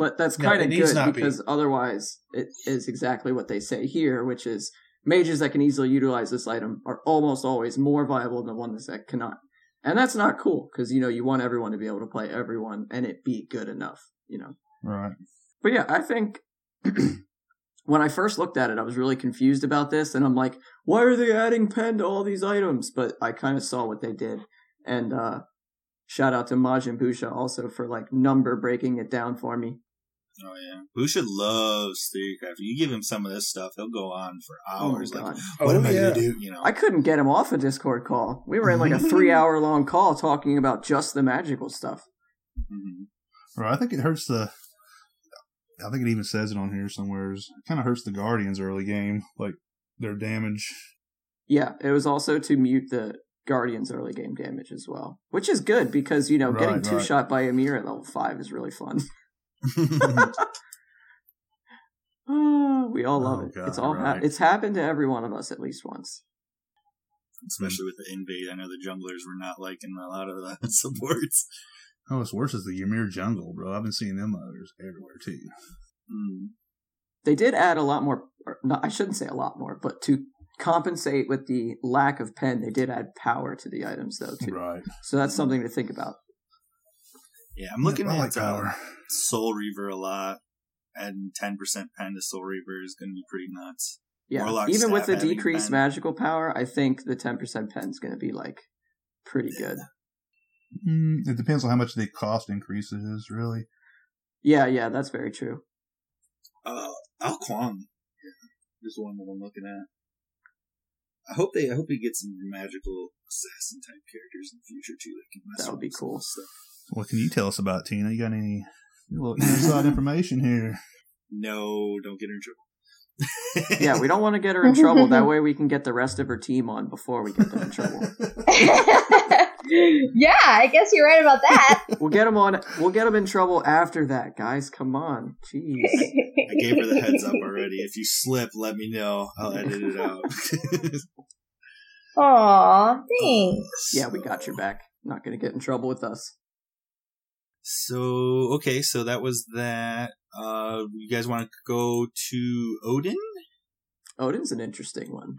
But that's No, kind of good not be. because otherwise it is exactly what they say here, which is mages that can easily utilize this item are almost always more viable than the ones that cannot. And that's not cool because, you know, you want everyone to be able to play everyone and it be good enough, you know. Right. But yeah, I think when I first looked at it, I was really confused about this, and I'm like, why are they adding pen to all these items? But I kind of saw what they did, and uh, shout out to Majin Busha also for like number breaking it down for me. Oh yeah, Busha loves Theorycraft. You give him some of this stuff, he'll go on for Oh hours. like, god, what Oh, am I gonna do? You know, I couldn't get him off a Discord call. We were in like a three hour long call talking about just the magical stuff. Mhm. Right. I think it hurts the. I think it even says it on here somewhere. It kind of hurts the Guardians early game, like their damage. Yeah, it was also to mute the Guardians early game damage as well, which is good because you know getting two right. shot by Ymir at level five is really fun. Oh, we all love Oh, it. God, it's all ha- it's happened to every one of us at least once. Especially with the invade, I know the junglers were not liking a lot of the supports. Oh, it's worse is the Ymir jungle, bro. I've been seeing them others everywhere too. Mm. they did add a lot more. Or not, I shouldn't say a lot more, but to compensate with the lack of pen, they did add power to the items though too. Right. So that's something to think about. Yeah, I'm looking I at like uh. Soul Reaver a lot. Adding 10% pen to Soul Reaver is going to be pretty nuts. Yeah, Warlock even with the decreased pen. magical power, I think the ten percent pen is going to be like pretty good. Mm, it depends on how much the cost increase is, really. Yeah, yeah, that's very true. Uh, Ao Kuang yeah, is one that I'm looking at. I hope they. I hope we get some magical assassin type characters in the future too. That can mess That would be cool. Stuff. What can you tell us about Tina? You got any little inside information here? No, don't get her in trouble. Yeah, we don't want to get her in trouble. That way, we can get the rest of her team on before we get them in trouble. yeah, I guess you're right about that. We'll get them on. We'll get them in trouble after that, guys. Come on, jeez. I gave her the heads up already. If you slip, let me know. I'll edit it out. Aw, thanks. Yeah, we got your back. Not going to get in trouble with us. So okay, so that was that. Uh, you guys want to go to Odin? Odin's an interesting one.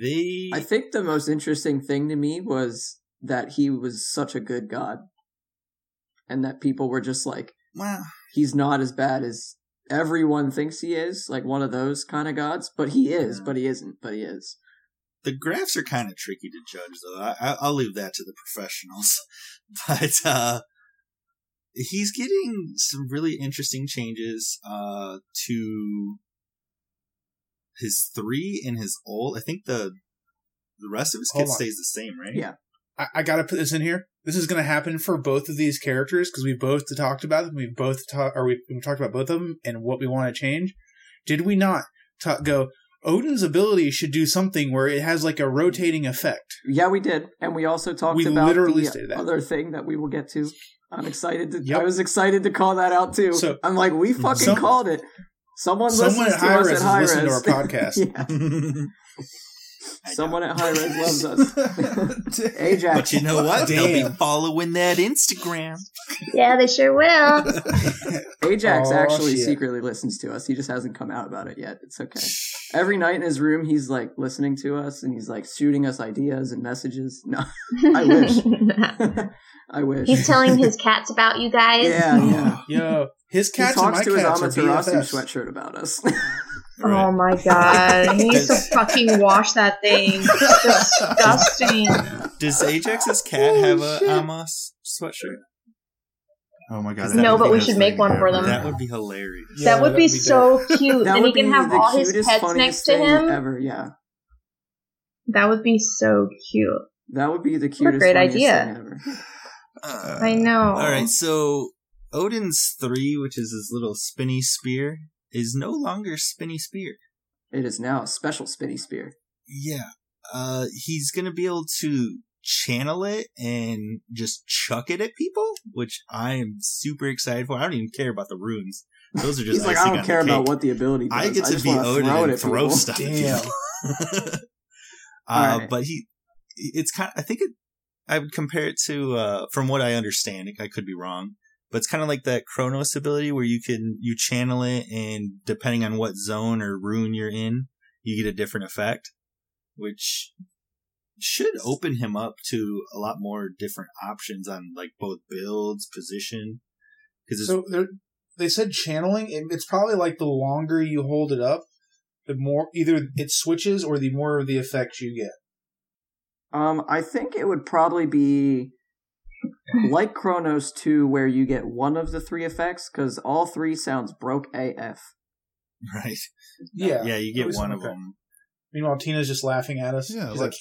They I think the most interesting thing to me was that he was such a good god, and that people were just like, well, he's not as bad as everyone thinks he is, like one of those kind of gods. But he is, Yeah. but he isn't, but he is. The graphs are kind of tricky to judge, though. I, I, I'll leave that to the professionals. But uh, he's getting some really interesting changes uh, to his three and his old. I think the the rest of his kit on. stays the same, right? Yeah. I, I got to put this in here. This is going to happen for both of these characters because we both talked about them. We both talked, or we we talked about both of them and what we want to change. Did we not ta- go? Odin's ability should do something where it has like a rotating effect. Yeah, we did, and we also talked We about literally the that. other thing that we will get to. I'm excited to. Yep. I was excited to call that out too. So- I'm like, we fucking Some- called it. Someone, Someone listens at to High us Res at is High listening to our podcast. yeah. I Someone at Hi-Rez loves us. Ajax. But you know what? They'll be following that Instagram. Yeah, they sure will. Ajax Aw, actually shit. secretly listens to us. He just hasn't come out about it yet. It's okay. Every night in his room, he's like listening to us and he's like shooting us ideas and messages. No, I wish. I wish. He's telling his cats about you guys. Yeah, yeah. Yo, his He cats and talks my to his cats are Amaterasu sweatshirt about us. Oh my god. He needs to fucking wash that thing. It's disgusting. Does Ajax's cat have a Amos sweatshirt? Oh my god! No, but we should make thing one for them. That would be hilarious. Yeah, that would be, be so cute. that and would he can be have the all his pets next to him. ever. Yeah, That would be so cute. that would be the cutest, great idea. thing ever. Uh, I know. All right, so Odin's three, which is his little spinny spear, is no longer spinny spear. It is now a special spinny spear. Yeah, uh, he's gonna be able to channel it and just chuck it at people, which I am super excited for. I don't even care about the runes; those are just He's like, I don't care about what the ability does. I get to just be wanna Odin throw and throw people. stuff. at Damn. people. uh, Alright. But he, it's kind. of, I think it. I would compare it to, uh, from what I understand, I could be wrong, but it's kind of like that Chronos ability where you can you channel it, and depending on what zone or rune you're in, you get a different effect, which should open him up to a lot more different options on like both builds, position. Because So they're- said channeling. and It's probably like the longer you hold it up, the more either it switches or the more of the effects you get. Um, I think it would probably be like Chronos 2, where you get one of the three effects, because all three sounds broke AF. right, Yeah, yeah, you get one of them. Meanwhile, Tina's just laughing at us. Yeah, She's like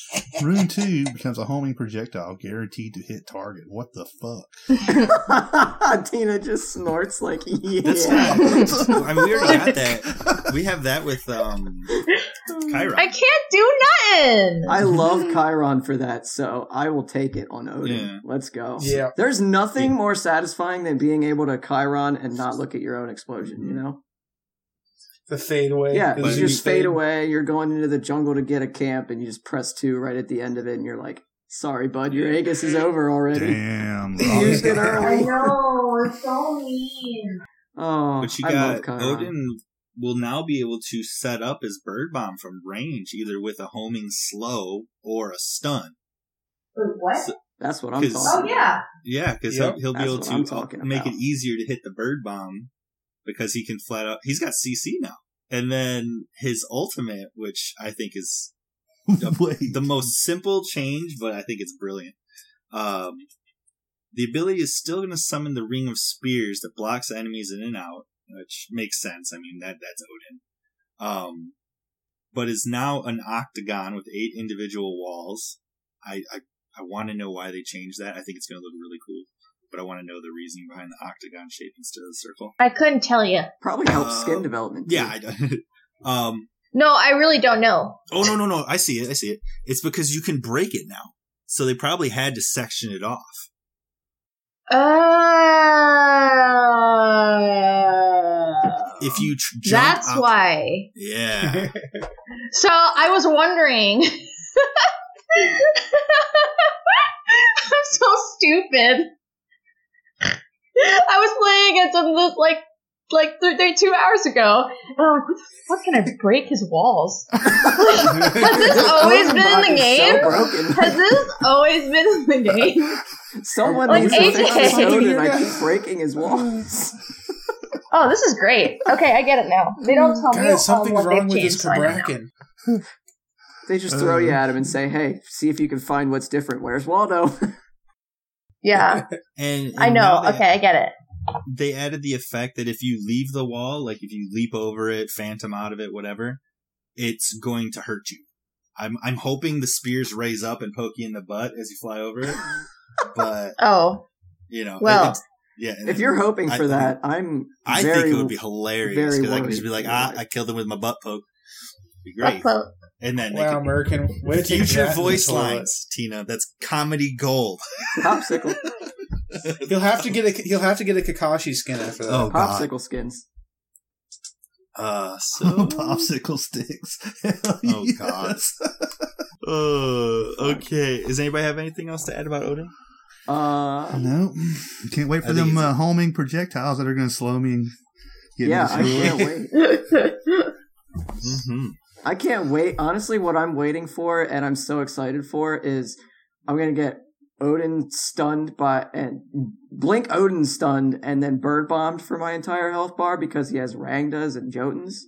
Rune Two becomes a homing projectile guaranteed to hit target. What the fuck? Tina just snorts like, yeah. That's not. I mean, we already got that. We have that with um, Chiron. I can't do nothing. I love Chiron for that, so I will take it on Odin. Yeah. Let's go. Yeah. There's nothing more satisfying than being able to Chiron and not look at your own explosion, you know? The fade away. Yeah, the you just fade away, you're going into the jungle to get a camp, and you just press two right at the end of it, and you're like, sorry, bud, your Aegis is over already. Damn. You used it I know, it's so mean. Oh, But you I love got Chiron. Odin will now be able to set up his bird bomb from range, either with a homing slow or a stun. What? That's what I'm talking. Oh yeah. Yeah, because Yep. he'll, he'll be able to talking make it easier to hit the bird bomb because he can flat out. He's got CC now, and then his ultimate, which I think is Wait. the most simple change, but I think it's brilliant. Um, the ability is still going to summon the ring of spears that blocks enemies in and out, which makes sense. I mean that that's Odin. Um, but is now an octagon with eight individual walls. I I, I want to know why they changed that. I think it's going to look really cool, but I want to know the reasoning behind the octagon shape instead of the circle. I couldn't tell you. Probably helps Uh, skin development. Yeah, too. I, um, No, I really don't know. Oh no no no! I see it. I see it. It's because you can break it now. So they probably had to section it off. Uh, If you tr- jump that's out- why. Yeah. So I was wondering. I'm so stupid. I was playing against him this like like th- th- two hours ago. And I'm like, what fuck can I break his walls? Has this always been in the Odin is so game? Has this always been in the game? Someone Like needs to fix AJ. this Odin. I keep breaking his walls. Oh, this is great. Okay, I get it now. They don't tell me Guys, um, something's what wrong they've with this so I don't know. Cabrakan. They just throw Uh. you at him and say, "Hey, see if you can find what's different." Where's Waldo? Yeah, And, and I know. now they, Okay, I get it. They added the effect that if you leave the wall, like if you leap over it, phantom out of it, whatever, it's going to hurt you. I'm I'm hoping the spears raise up and poke you in the butt as you fly over it. but Oh, you know, Well, it's- yeah. if you're hoping I- for that, I'm. I very, think it would be hilarious because I could just be like, ah, I killed him with my butt poke. Be butt great. Quote. And then they Wow, could- American. Way future voice lines, Tina. That's comedy gold. popsicle, He'll have to get a he'll have to get a Kakashi skin after that. Oh, God. popsicle skins. Uh, so popsicle sticks. Hell Oh, God. yes. Uh, okay. Does anybody have anything else to add about Odin? Uh, No, can't wait for think them uh, homing projectiles that are going to slow me and get yeah, me I can't wait. Mm-hmm. I can't wait. Honestly, what I'm waiting for and I'm so excited for is I'm gonna get Odin stunned by and Blink Odin stunned and then bird bombed for my entire health bar because he has Rangda's and Jotunn's.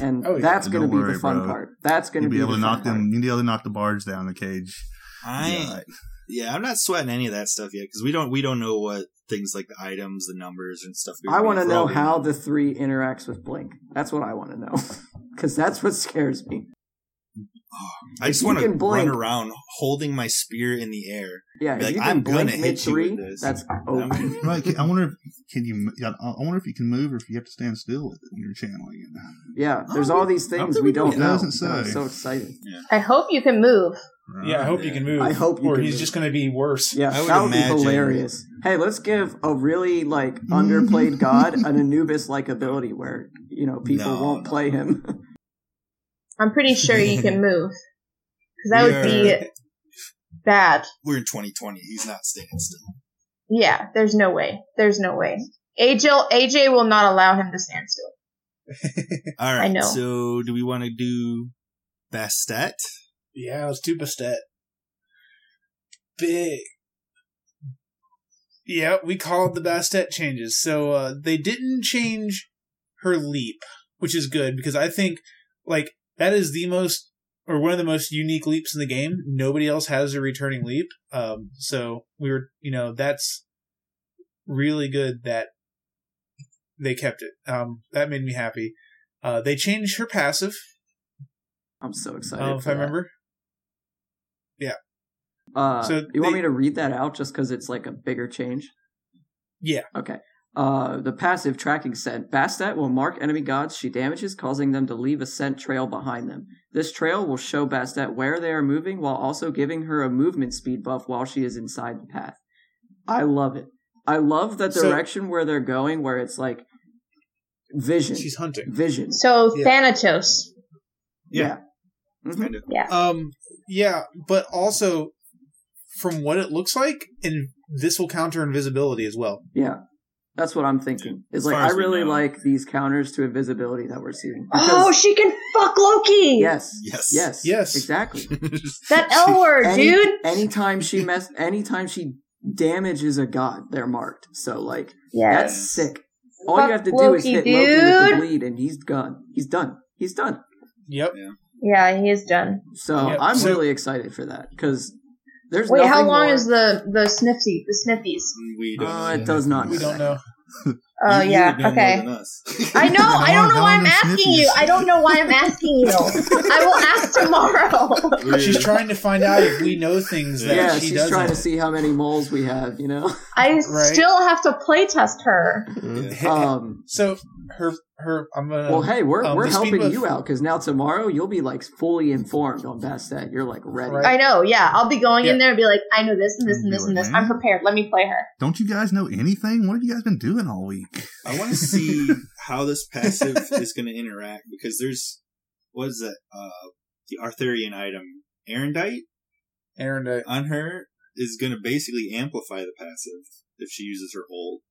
And Oh, yeah. that's Don't gonna be worry, the fun bro. part. That's gonna be, be able the to fun knock them. You'll be able to knock the barge down the cage. I Yeah. yeah, I'm not sweating any of that stuff yet because we don't we don't know what things like the items, the numbers, and stuff. I want to know how the three interacts with Blink. That's what I want to know. Because that's what scares me. I just want to run around holding my spear in the air. Yeah, like, you I'm gonna hit mid you three, with this. that's I'm Right? I wonder if can you. I I wonder if you can move or if you have to stand still with it when you're channeling it. Yeah, there's all these things we we don't do. It know. doesn't and I'm so excited. I hope you can move. Yeah, I hope you can move. I hope you or can he's move. just going to be worse. Yeah, I would that would imagine- be hilarious. Hey, let's give a really like underplayed god an Anubis like ability where you know people No, won't no. play him. I'm pretty sure you can move. Because that would be bad. We're in 2020. He's not standing still. Yeah, there's no way. There's no way. AJ, AJ will not allow him to stand still. All right. I know. So, do we want to do Bastet? Yeah, let's do Bastet. Big. Yeah, we called the Bastet changes. So uh, they didn't change her leap, which is good because I think like that is the most or one of the most unique leaps in the game. Nobody else has a returning leap. Um, so we were, you know, that's really good that they kept it. Um, that made me happy. Uh, they changed her passive, I'm so excited. if I that. remember. Yeah. Uh, So you want me to read that out just because it's like a bigger change? Yeah. Okay. Uh, the passive tracking scent. Bastet will mark enemy gods she damages, causing them to leave a scent trail behind them. This trail will show Bastet where they are moving while also giving her a movement speed buff while she is inside the path. I love it. I love the So- direction where they're going, where it's like vision. She's hunting. Vision. So Yeah. Thanatos. Yeah. Kind of. Yeah. Um, yeah, but also from what it looks like, and this will counter invisibility as well. Yeah. That's what I'm thinking. Is like I really like these counters to invisibility that we're seeing. Oh, she can fuck Loki. yes, Yes. yes, Yes. exactly. That L word, Any- dude. Anytime she mess, anytime she damages a god, they're marked. So like Yes. that's sick. All Fuck you have to do is Loki, hit Loki with the dude. bleed, and he's done. He's done. He's done. Yep. Yeah, he is done. So Yep, I'm so- really excited for that because there's Wait, how long more- is the the sniffy the sniffies? We don't. Uh, know. it does not. We don't know. Oh You- you yeah, know okay. I know. I don't know why I'm asking sniffies? you. I don't know why I'm asking you. I will ask tomorrow. She's trying to find out if we know things that Yeah, she she's doesn't. trying to see how many moles we have. You know. I still have to play test her. Um. so her her I'm gonna Well, hey, we're um, we're helping with- you out because now tomorrow you'll be like fully informed on Bastet. You're like ready. Right. I know. Yeah, I'll be going in there and be like, I know this and this and this and this. I'm prepared. Let me play her. Don't you guys know anything? What have you guys been doing all week? I want to see how this passive is going to interact because there's what is that? Uh, the Arthurian item, Arondight, Aaron uh, on her is going to basically amplify the passive if she uses her ult,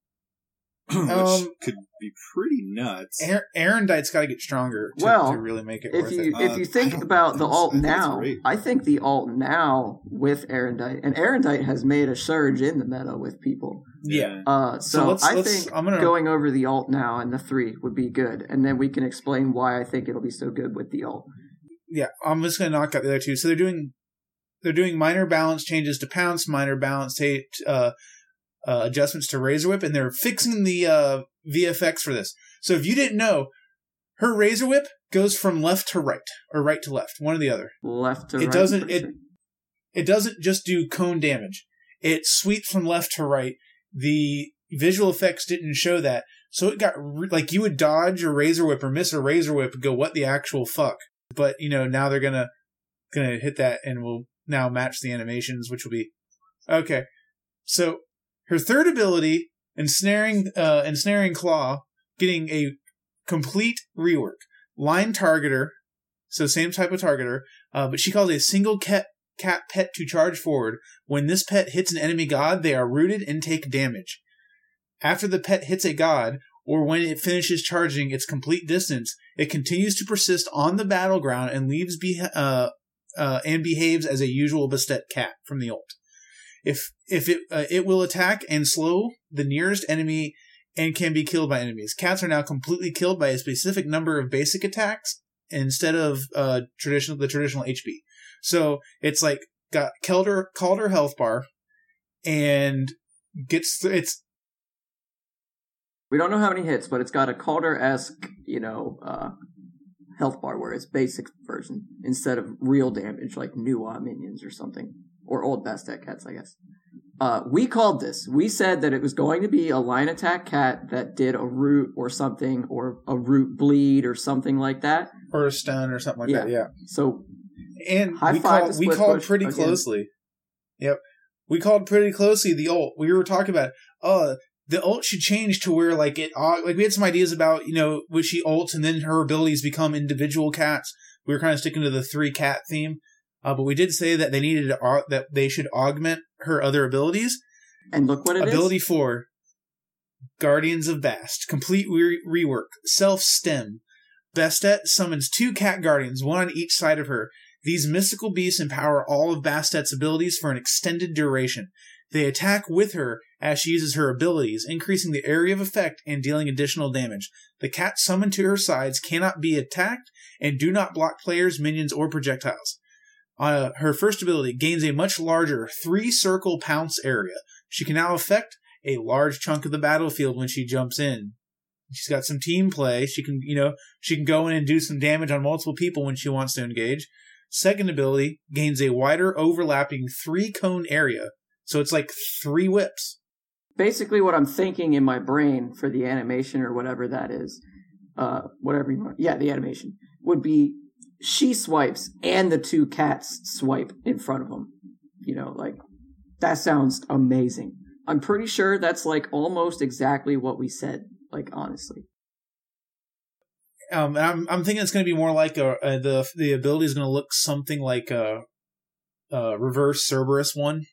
which Um, could be pretty nuts. Aaron, Arondight's got to get stronger to, Well, to really make it If worth you it. if Uh, you think about the alt I now. I think the alt now with Arondight and Arondight has made a surge in the meta with people. Yeah. Uh, so, let's- I let's- think I'm gonna- going over the alt now and the three would be good, and then we can explain why I think it'll be so good with the alt. Yeah, I'm just gonna knock out the other two. So they're doing they're doing minor balance changes to pounce, minor balance ta- uh, uh, adjustments to Razor Whip, and they're fixing the uh, VFX for this. So if you didn't know, her Razor Whip goes from left to right or right to left, one or the other. Left to It right. doesn't- per it- It doesn't just do cone damage; it sweeps from left to right. The visual effects didn't show that, so it got re- like you would dodge a Razor Whip or miss a Razor Whip and go, "What the actual fuck?" But you know now they're gonna gonna hit that and will now match the animations, which will be okay. So her third ability, ensnaring uh, ensnaring claw, getting a complete rework. Line targeter, so same type of targeter, uh, but she calls a single cat cat pet to charge forward. When this pet hits an enemy god, they are rooted and take damage. After the pet hits a god, or when it finishes charging its complete distance, it continues to persist on the battleground and leaves be- uh, uh, and behaves as a usual Bastet cat from the ult. If if it uh, it will attack and slow the nearest enemy and can be killed by enemies. Cats are now completely killed by a specific number of basic attacks instead of uh traditional the traditional HP. So it's like got Kaldr Kaldr health bar and gets it's We don't know how many hits, but it's got a Kaldr esque, you know, uh, health bar where it's basic version instead of real damage like Nu Wa minions or something. Or old Bastet cats, I guess. Uh, we called this. We said that it was going to be a line attack cat that did a root or something, or a root bleed or something like that. or a stun or something like Yeah. that. Yeah. So And we called we called pretty again. closely. Yep. We called pretty closely the ult. We were talking about uh the ult should change to where like it uh, like we had some ideas about, you know, when she ults and then her abilities become individual cats. We were kind of sticking to the three cat theme. Uh, but we did say that they needed to, au- that they should augment her other abilities. and look what it is. Ability four, Guardians of Bast, complete re- rework, self stem. Bastet summons two cat guardians, one on each side of her. These mystical beasts empower all of Bastet's abilities for an extended duration. They attack with her as she uses her abilities, increasing the area of effect and dealing additional damage. The cats summoned to her sides cannot be attacked and do not block players, minions, or projectiles. Uh, her first ability gains a much larger three circle pounce area. She can now affect a large chunk of the battlefield when she jumps in. She's got some team play. She can, you know, she can go in and do some damage on multiple people when she wants to engage. Second ability gains a wider overlapping three cone area. So it's like three whips. basically what I'm thinking in my brain for the animation or whatever that is, uh, whatever you want, yeah, the animation would be she swipes and the two cats swipe in front of them. You know, like that sounds amazing. I'm pretty sure that's like almost exactly what we said. Like honestly, Um, I'm I'm thinking it's going to be more like a, uh the the ability is going to look something like a, a reverse Cerberus one,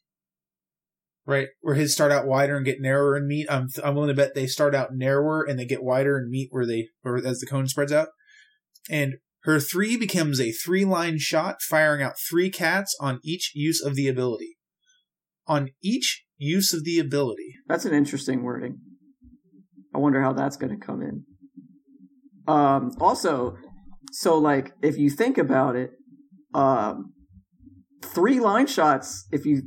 right? Where his start out wider and get narrower and meet. I'm I'm willing to bet they start out narrower and they get wider and meet where they or as the cone spreads out. And her three becomes a three line shot, firing out three cats on each use of the ability. On each use of the ability. That's an interesting wording. I wonder how that's going to come in. Um, also, so like if you think about it, um, three line shots. If you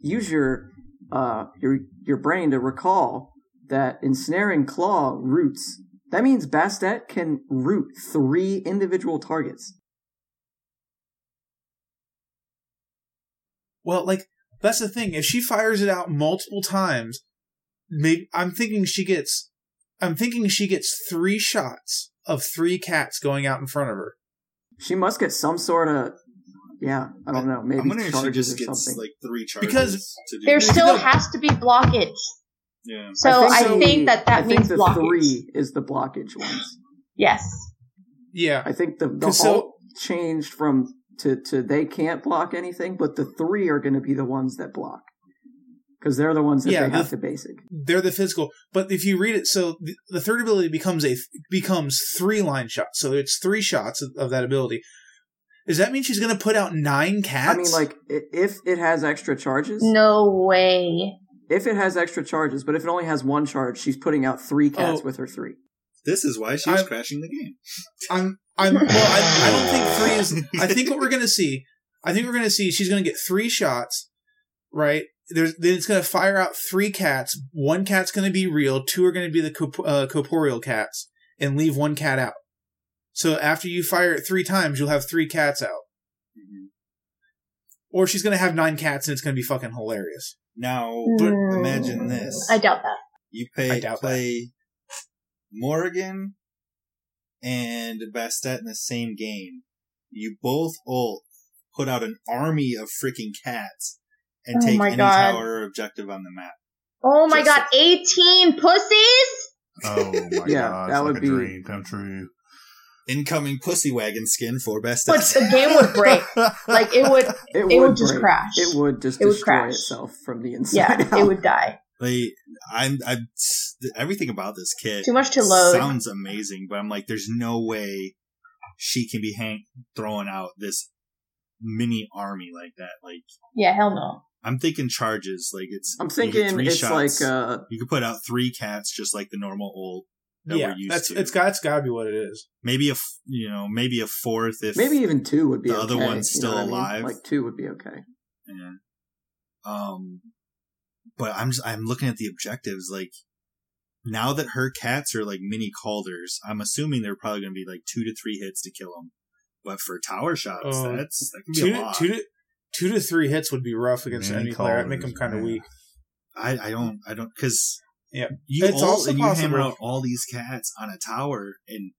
use your uh, your your brain to recall that ensnaring claw roots, that means Bastet can root three individual targets. Well, like that's the thing. If she fires it out multiple times, maybe I'm thinking she gets. I'm thinking she gets three shots of three cats going out in front of her. She must get some sort of yeah. I don't know. Maybe I'm wondering if she charges just or gets something. like three charges Because to do There this. still No. has to be blockage. Yeah. So I the- think, that that I think means the blockage. three is the blockage ones. Yes. Yeah, I think the the 'Cause so- halt changed from to to they can't block anything, but the three are going to be the ones that block because they're the ones that Yeah, they have the- to basic. they're the physical. But if you read it, so the, the third ability becomes a becomes three line shots. So it's three shots of, of that ability. Does that mean she's going to put out nine cats? I mean, like if it has extra charges, No way. If it has extra charges, but if it only has one charge, she's putting out three cats Oh. with her three. This is why she was I'm- crashing the game. I'm, I'm. Well, I, I don't think three is. I think what we're going to see. I think we're going to see she's going to get three shots, right? There's then it's going to fire out three cats. One cat's going to be real. Two are going to be the corp- uh, corporeal cats, and leave one cat out. So after you fire it three times, you'll have three cats out. Or she's going to have nine cats, and it's going to be fucking hilarious. Now, but imagine hmm. this. I doubt that. You pay doubt play Morgan and Bastet in the same game. You both ult, put out an army of freaking cats, and Oh take my any God. tower objective on the map. Oh my Just- god, 18 pussies? Oh my Yeah, god, that it's would like be- a dream come true. Incoming pussy wagon skin for best. But Bastet. the game would break. Like it would It, It would just crash. It would just It would destroy crash. itself from the inside yeah, out. it would die. like, I'm, I'm, everything about this kid Too much to load. sounds amazing, but I'm like, there's no way she can be hang- throwing out this mini army like that. Like, Yeah, hell no. I'm thinking charges. Like it's. I'm thinking three it's shots. like uh you could put out three cats just like the normal old. That yeah, we're used that's to. it's got it's got to be what it is. Maybe a f- you know maybe a fourth if maybe even two would be the okay. other one's you know still I mean? alive. Like two would be okay. Yeah. Um, but I'm just I'm looking at the objectives like. Now that her cats are like mini Kaldrs, I'm assuming they're probably going to be like two to three hits to kill them. But for tower shots, Oh, that's that can be Two a to, lot. two to two to three hits would be rough against Many any player. That'd make them kind of weak. I, I don't I don't because Yeah. you It's ult also and you hammer out all these cats on a tower and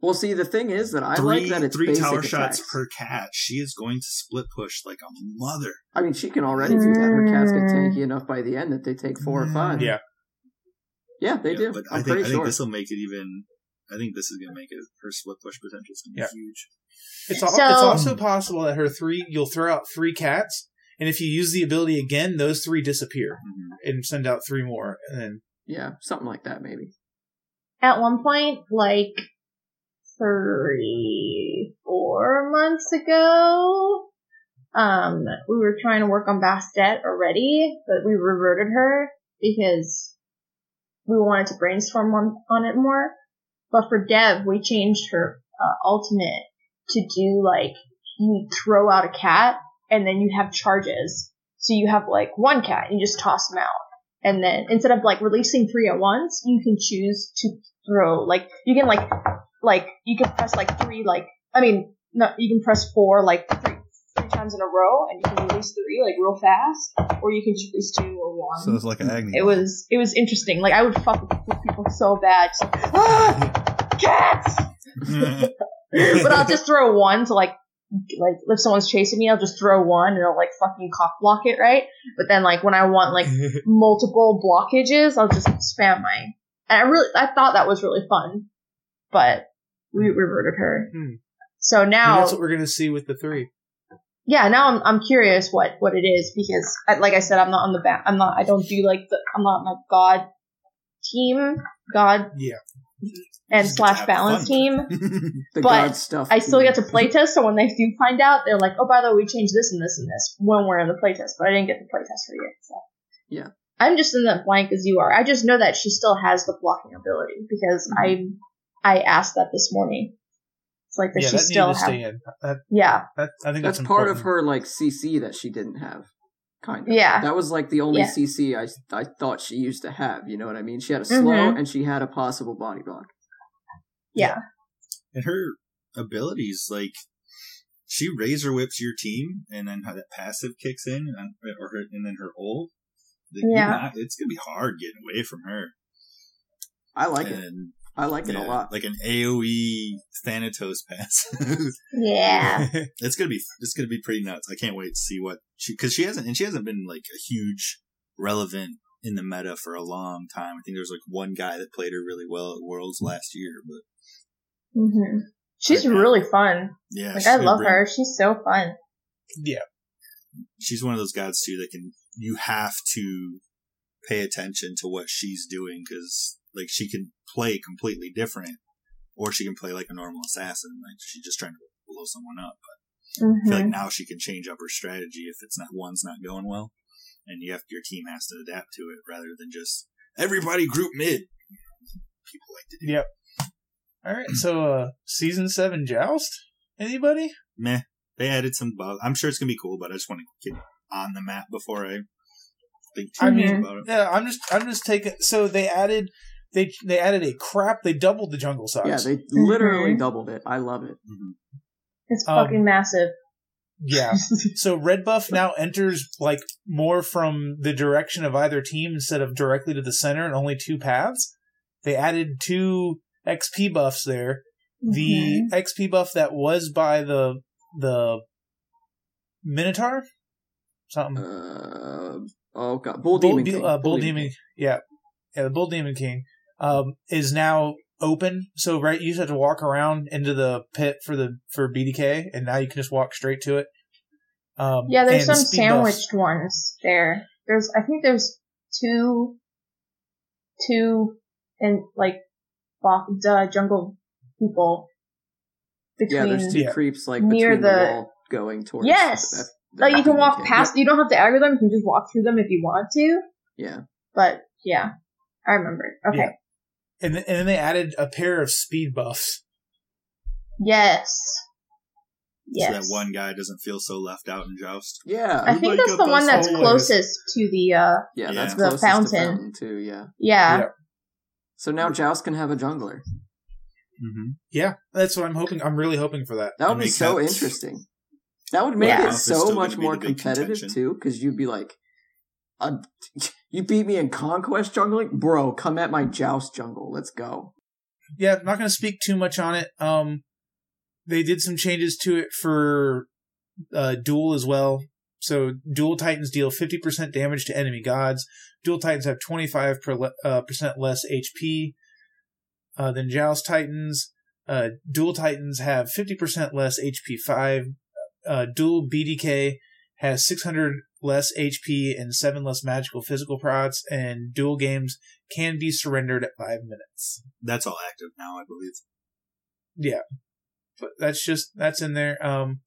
Well, see, the thing is that I three like that it's three basic tower attacks. shots per cat. She is going to split push like a mother. I mean, she can already do that. Her cats get tanky enough by the end that they take four or five. Yeah. yeah, they Yeah, do. But I'm I think pretty I think sure. this will make it even. I think this is going to make it her split push potential is going to be Yeah. huge. It's al- So- it's also possible that her three you'll throw out three cats, and if you use the ability again, those three disappear Mhm. and send out three more, and then yeah, something like that, maybe. At one point, like three, four months ago, um, we were trying to work on Bastet already, but we reverted her because we wanted to brainstorm on, on it more. But for Dev, we changed her uh, ultimate to do like you throw out a cat and then you have charges. So you have like one cat, and you just toss them out. And then instead of like releasing three at once, you can choose to throw like you can like like you can press like three like I mean no you can press four like three three times in a row and you can release three like real fast or you can release two or one. So it's like an Agni. It was it was interesting. Like I would fuck with people so bad. Just like, ah, cats. but I'll just throw one to like like if someone's chasing me, I'll just throw one and I'll like fucking cock block it, right? But then like when I want like multiple blockages, I'll just spam my. And I really I thought that was really fun, but we reverted her. Hmm. So now that's what we're gonna see with the three. yeah, now I'm I'm curious what what it is because I, like I said, I'm not on the back. I'm not. I don't do like the. I'm not on a god team, god Yeah. And Just slash balance fun. team. The But god stuff. I still get to playtest, so when they do find out, they're like, "Oh, by the way, we changed this and this and this when we're in the playtest." But I didn't get the playtest for you, so Yeah. I'm just in the blank as you are. I just know that she still has the blocking ability because mm-hmm. I I asked that this morning. It's like that yeah, she that still needed to have. stay in. That, Yeah, that, I think That's that's, part of her like CC that she didn't have. Kind of. Yeah. That was like the only Yeah. CC I I thought she used to have. You know what I mean? She had a slow Mhm. and she had a possible body block. yeah, and her abilities, like she razor whips your team, and then how that passive kicks in, and, or her, and then her ult. Like, Yeah. not- it's gonna be hard getting away from her. I like it. I like it yeah, a lot. Like an AOE Thanatos pass. yeah. it's gonna be it's gonna be pretty nuts. I can't wait to see what she because she hasn't and she hasn't been like a huge relevant in the meta for a long time. I think there's like one guy that played her really well at Worlds last year, but hmm She's Right really fun. yeah, Like I love her. She's so fun. yeah. She's one of those gods too that can you have to pay attention to what she's doing because like she can play completely different, or she can play like a normal assassin, like she's just trying to blow someone up. I feel like now she can change up her strategy if it's not one's not going well, and you have your team has to adapt to it rather than just everybody group mid. People like to do. Yep. All right, so uh season seven joust. Anybody? Meh. They added some bugs. I'm sure it's gonna be cool, but I just want to get on the map before I think too I much mean, about it. yeah. I'm just, I'm just taking. So they added, they they added a crap. They doubled the jungle size. Yeah, they literally Mhm. doubled it. I love it. Mhm. It's Um, fucking massive. Yeah. So red buff now enters like more from the direction of either team instead of directly to the center and only two paths. They added two XP buffs there. The Mhm. XP buff that was by the the Minotaur, something Uh, oh god, Bull Bull, Demon De- King. uh, Bull Demon, yeah, yeah, the Bull Demon King um, is now open. So right, you used to have to walk around into the pit for the for BDK, and now you can just walk straight to it. Um, yeah, there's some speed buffs. sandwiched ones there. There's, I think there's two, two, and like, bo- uh, jungle people Yeah, there's two Yeah. creeps like Near the, the- wall going towards. Yes! the- the like you can walk King. past. You don't have to aggro them. You can just walk through them if you want to. Yeah. But yeah, I remember. Okay. Yeah. And then, and then they added a pair of speed buffs. Yes. Yes. So that one guy doesn't feel so left out in Joust. Yeah. I think Like that's the one that's always. closest to the. uh yeah, Yeah. that's The closest to fountain. fountain too. Yeah. Yeah. Yeah. So now Joust can have a jungler. Mm-hmm. Yeah, that's what I'm hoping. I'm really hoping for that. That would be so that- interesting. That would make Yeah. it so much more competitive contention. too, because you'd be like, uh, "You beat me in conquest jungling, bro. Come at my joust jungle. Let's go." Yeah, I'm not going to speak too much on it. Um, they did some changes to it for uh, duel as well. So duel titans deal 50% damage to enemy gods. Duel titans have 25 per le- uh, percent less HP uh, than joust titans. Uh, duel titans have 50% less HP 5. Uh, duel BDK has 600 less HP and 7 less magical physical procs. And duel games can be surrendered at 5 minutes. That's all active now, I believe. Yeah, but that's just that's in there. Um,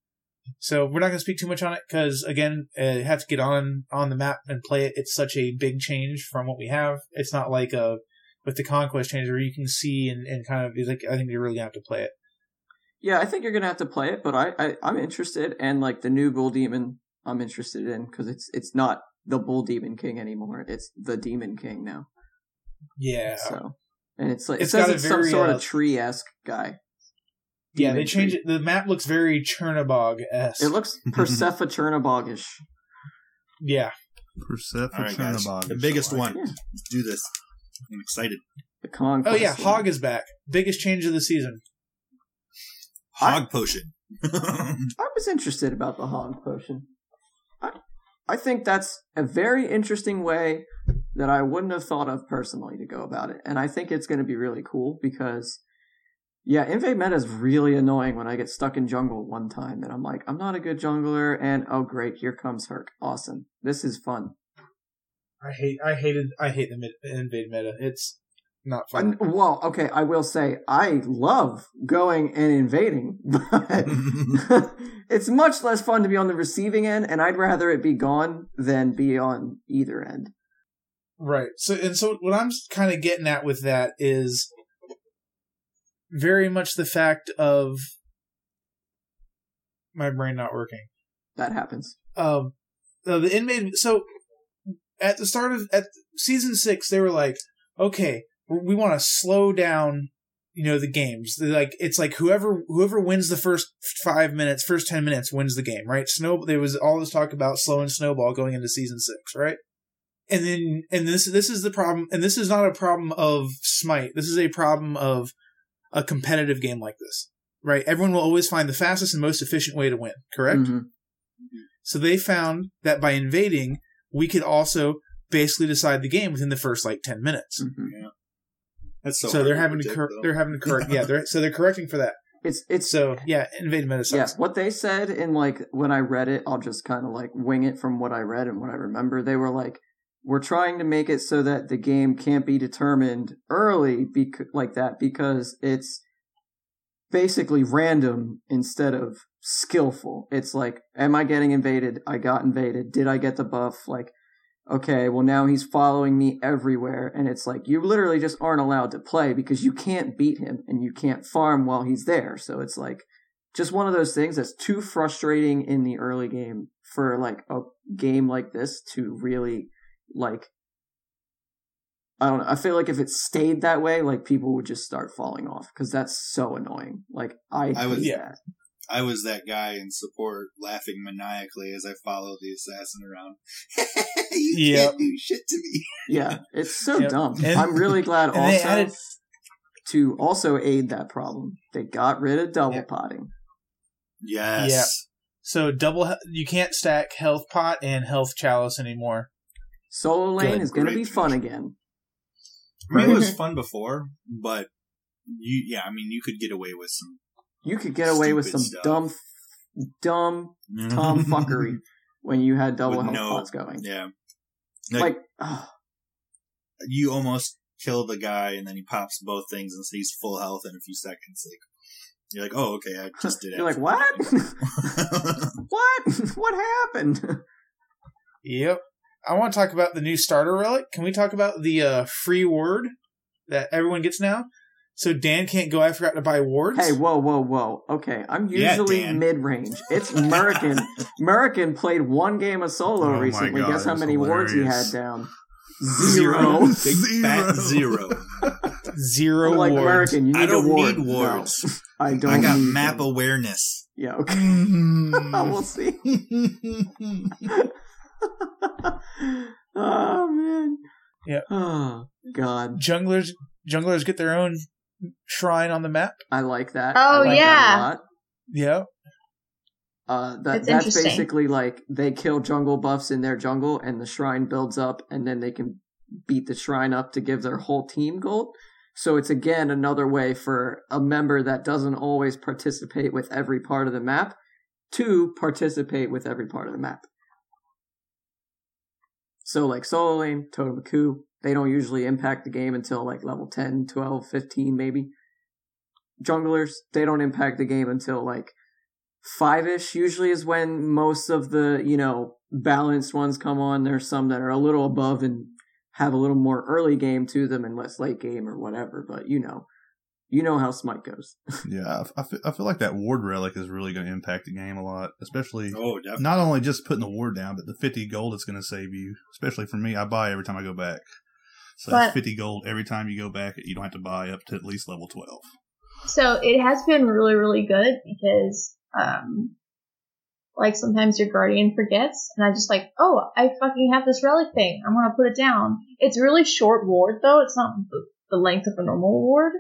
so we're not going to speak too much on it because again, uh, you have to get on on the map and play it. It's such a big change from what we have. It's not like uh with the conquest change where you can see and, and kind of. It's like I think you're really gonna have to play it. Yeah, I think you're gonna have to play it, but I, I I'm interested, and like the new Bull Demon, I'm interested in because it's it's not the Bull Demon King anymore. It's the Demon King now. Yeah, So, and it's like It's it says got a it's some very, sort uh, of tree esque guy. yeah. They change it. The map looks very Chernobog esque. It looks Persephone Chernobyl-ish. yeah. Persephone All right, guys. Chernobog. The biggest one. Yeah. Let's do this. I'm excited. The conquest. Oh yeah, one. Hog is back. Biggest change of the season. Hog potion. I was interested about the hog potion. I, think that's a very interesting way that I wouldn't have thought of personally to go about it. And I think it's going to be really cool because Yeah, invade meta is really annoying when I get stuck in jungle one time and I'm like, I'm not a good jungler, and oh great, here comes Herc. Awesome. This is fun. I hate. I hated. I hate the invade meta. It's not fun. Well, okay, I will say I love going and invading, but it's much less fun to be on the receiving end, and I'd rather it be gone than be on either end. Right. So and so what I'm kind of getting at with that is very much the fact of my brain not working. That happens. Um uh, the inmate so at the start of at season 6 they were like, "Okay, we want to slow down you know the games. They're like it's like whoever whoever wins the first five minutes first 10 minutes wins the game right? Snow there was all this talk about slowing snowball going into season six right? And then and this this is the problem and this is not a problem of smite. This is a problem of a competitive game like this right? Everyone will always find the fastest and most efficient way to win correct? Mhm. so they found that by invading we could also basically decide the game within the first like 10 minutes. Mhm. That's so. so, they're having to predict, cor- they're having to correct yeah they're so they're correcting for that It's it's so yeah invade Medicine. yeah. What they said in like when I read it, I'll just kind of like wing it from what I read and what I remember. They were like, "We're trying to make it so that the game can't be determined early, bec- like that, because it's basically random instead of skillful. It's like, am I getting invaded? I got invaded. Did I get the buff? Like, okay, well now he's following me everywhere, and it's like you literally just aren't allowed to play because you can't beat him and you can't farm while he's there. So it's like just one of those things that's too frustrating in the early game for like a game like this to really like I don't know. I feel like if it stayed that way, like people would just start falling off because that's so annoying. Like I, I was- Yeah. that. I was that guy in support, laughing maniacally as I followed the assassin around. you Yep. can't do shit to me. Yeah, it's so Yep. dumb. And- I'm really glad also added- to also aid that problem. They got rid of double Yep. potting. Yes. Yeah. So double you can't stack health pot and health chalice anymore. Solo lane Good is going to be fun again. I mean, it was fun before, but you, yeah, I mean, you could get away with some You could get away with some Stupid dumb, dumb tomfuckery when you had double With health no- pots going. Yeah. Like, Like, ugh, you almost kill the guy, and then he pops both things, and he's full health in a few seconds. Like, you're like, oh, okay, I just did it. you're like, what? what? what happened? Yep. I want to talk about the new starter relic. Can we talk about the uh, free word that everyone gets now? So Dan can't go. I forgot to buy wards. hey, whoa, whoa, whoa. Okay, I'm usually Dan. mid range. It's American. American played one game of solo Oh recently. God, Guess how it was many wards he had down? Zero. Big fat zero. Zero I'm like wards. American, you need I don't a ward. need No, wards. I don't. I got need map them. awareness. Yeah. Okay. Mm. we'll see. oh man. Yeah. Oh god. Junglers junglers get their own shrine on the map. I like that. Oh, I like that yeah. a lot. Yeah. Uh, that It's that's basically like they kill jungle buffs in their jungle, and the shrine builds up, and then they can beat the shrine up to give their whole team gold. So it's again another way for a member that doesn't always participate with every part of the map to participate with every part of the map. So like solo lane, totem coup, they don't usually impact the game until like level 10, 12, 15 maybe. Junglers, they don't impact the game until like five ish usually is when most of the, you know, balanced ones come on. There's some that are a little above and have a little more early game to them and less late game or whatever, but you know. You know how Smite goes. Yeah, I, I feel, I feel like that ward relic is really going to impact the game a lot, especially Oh, definitely. not only just putting the ward down, but the 50 gold it's going to save you. Especially for me, I buy every time I go back. So that's 50 gold every time you go back. You don't have to buy up to at least level 12. So it has been really, really good because, um, like sometimes your guardian forgets, and I just like, oh, I fucking have this relic thing. I'm gonna put it down. It's really short ward though. It's not the, the length of a normal ward,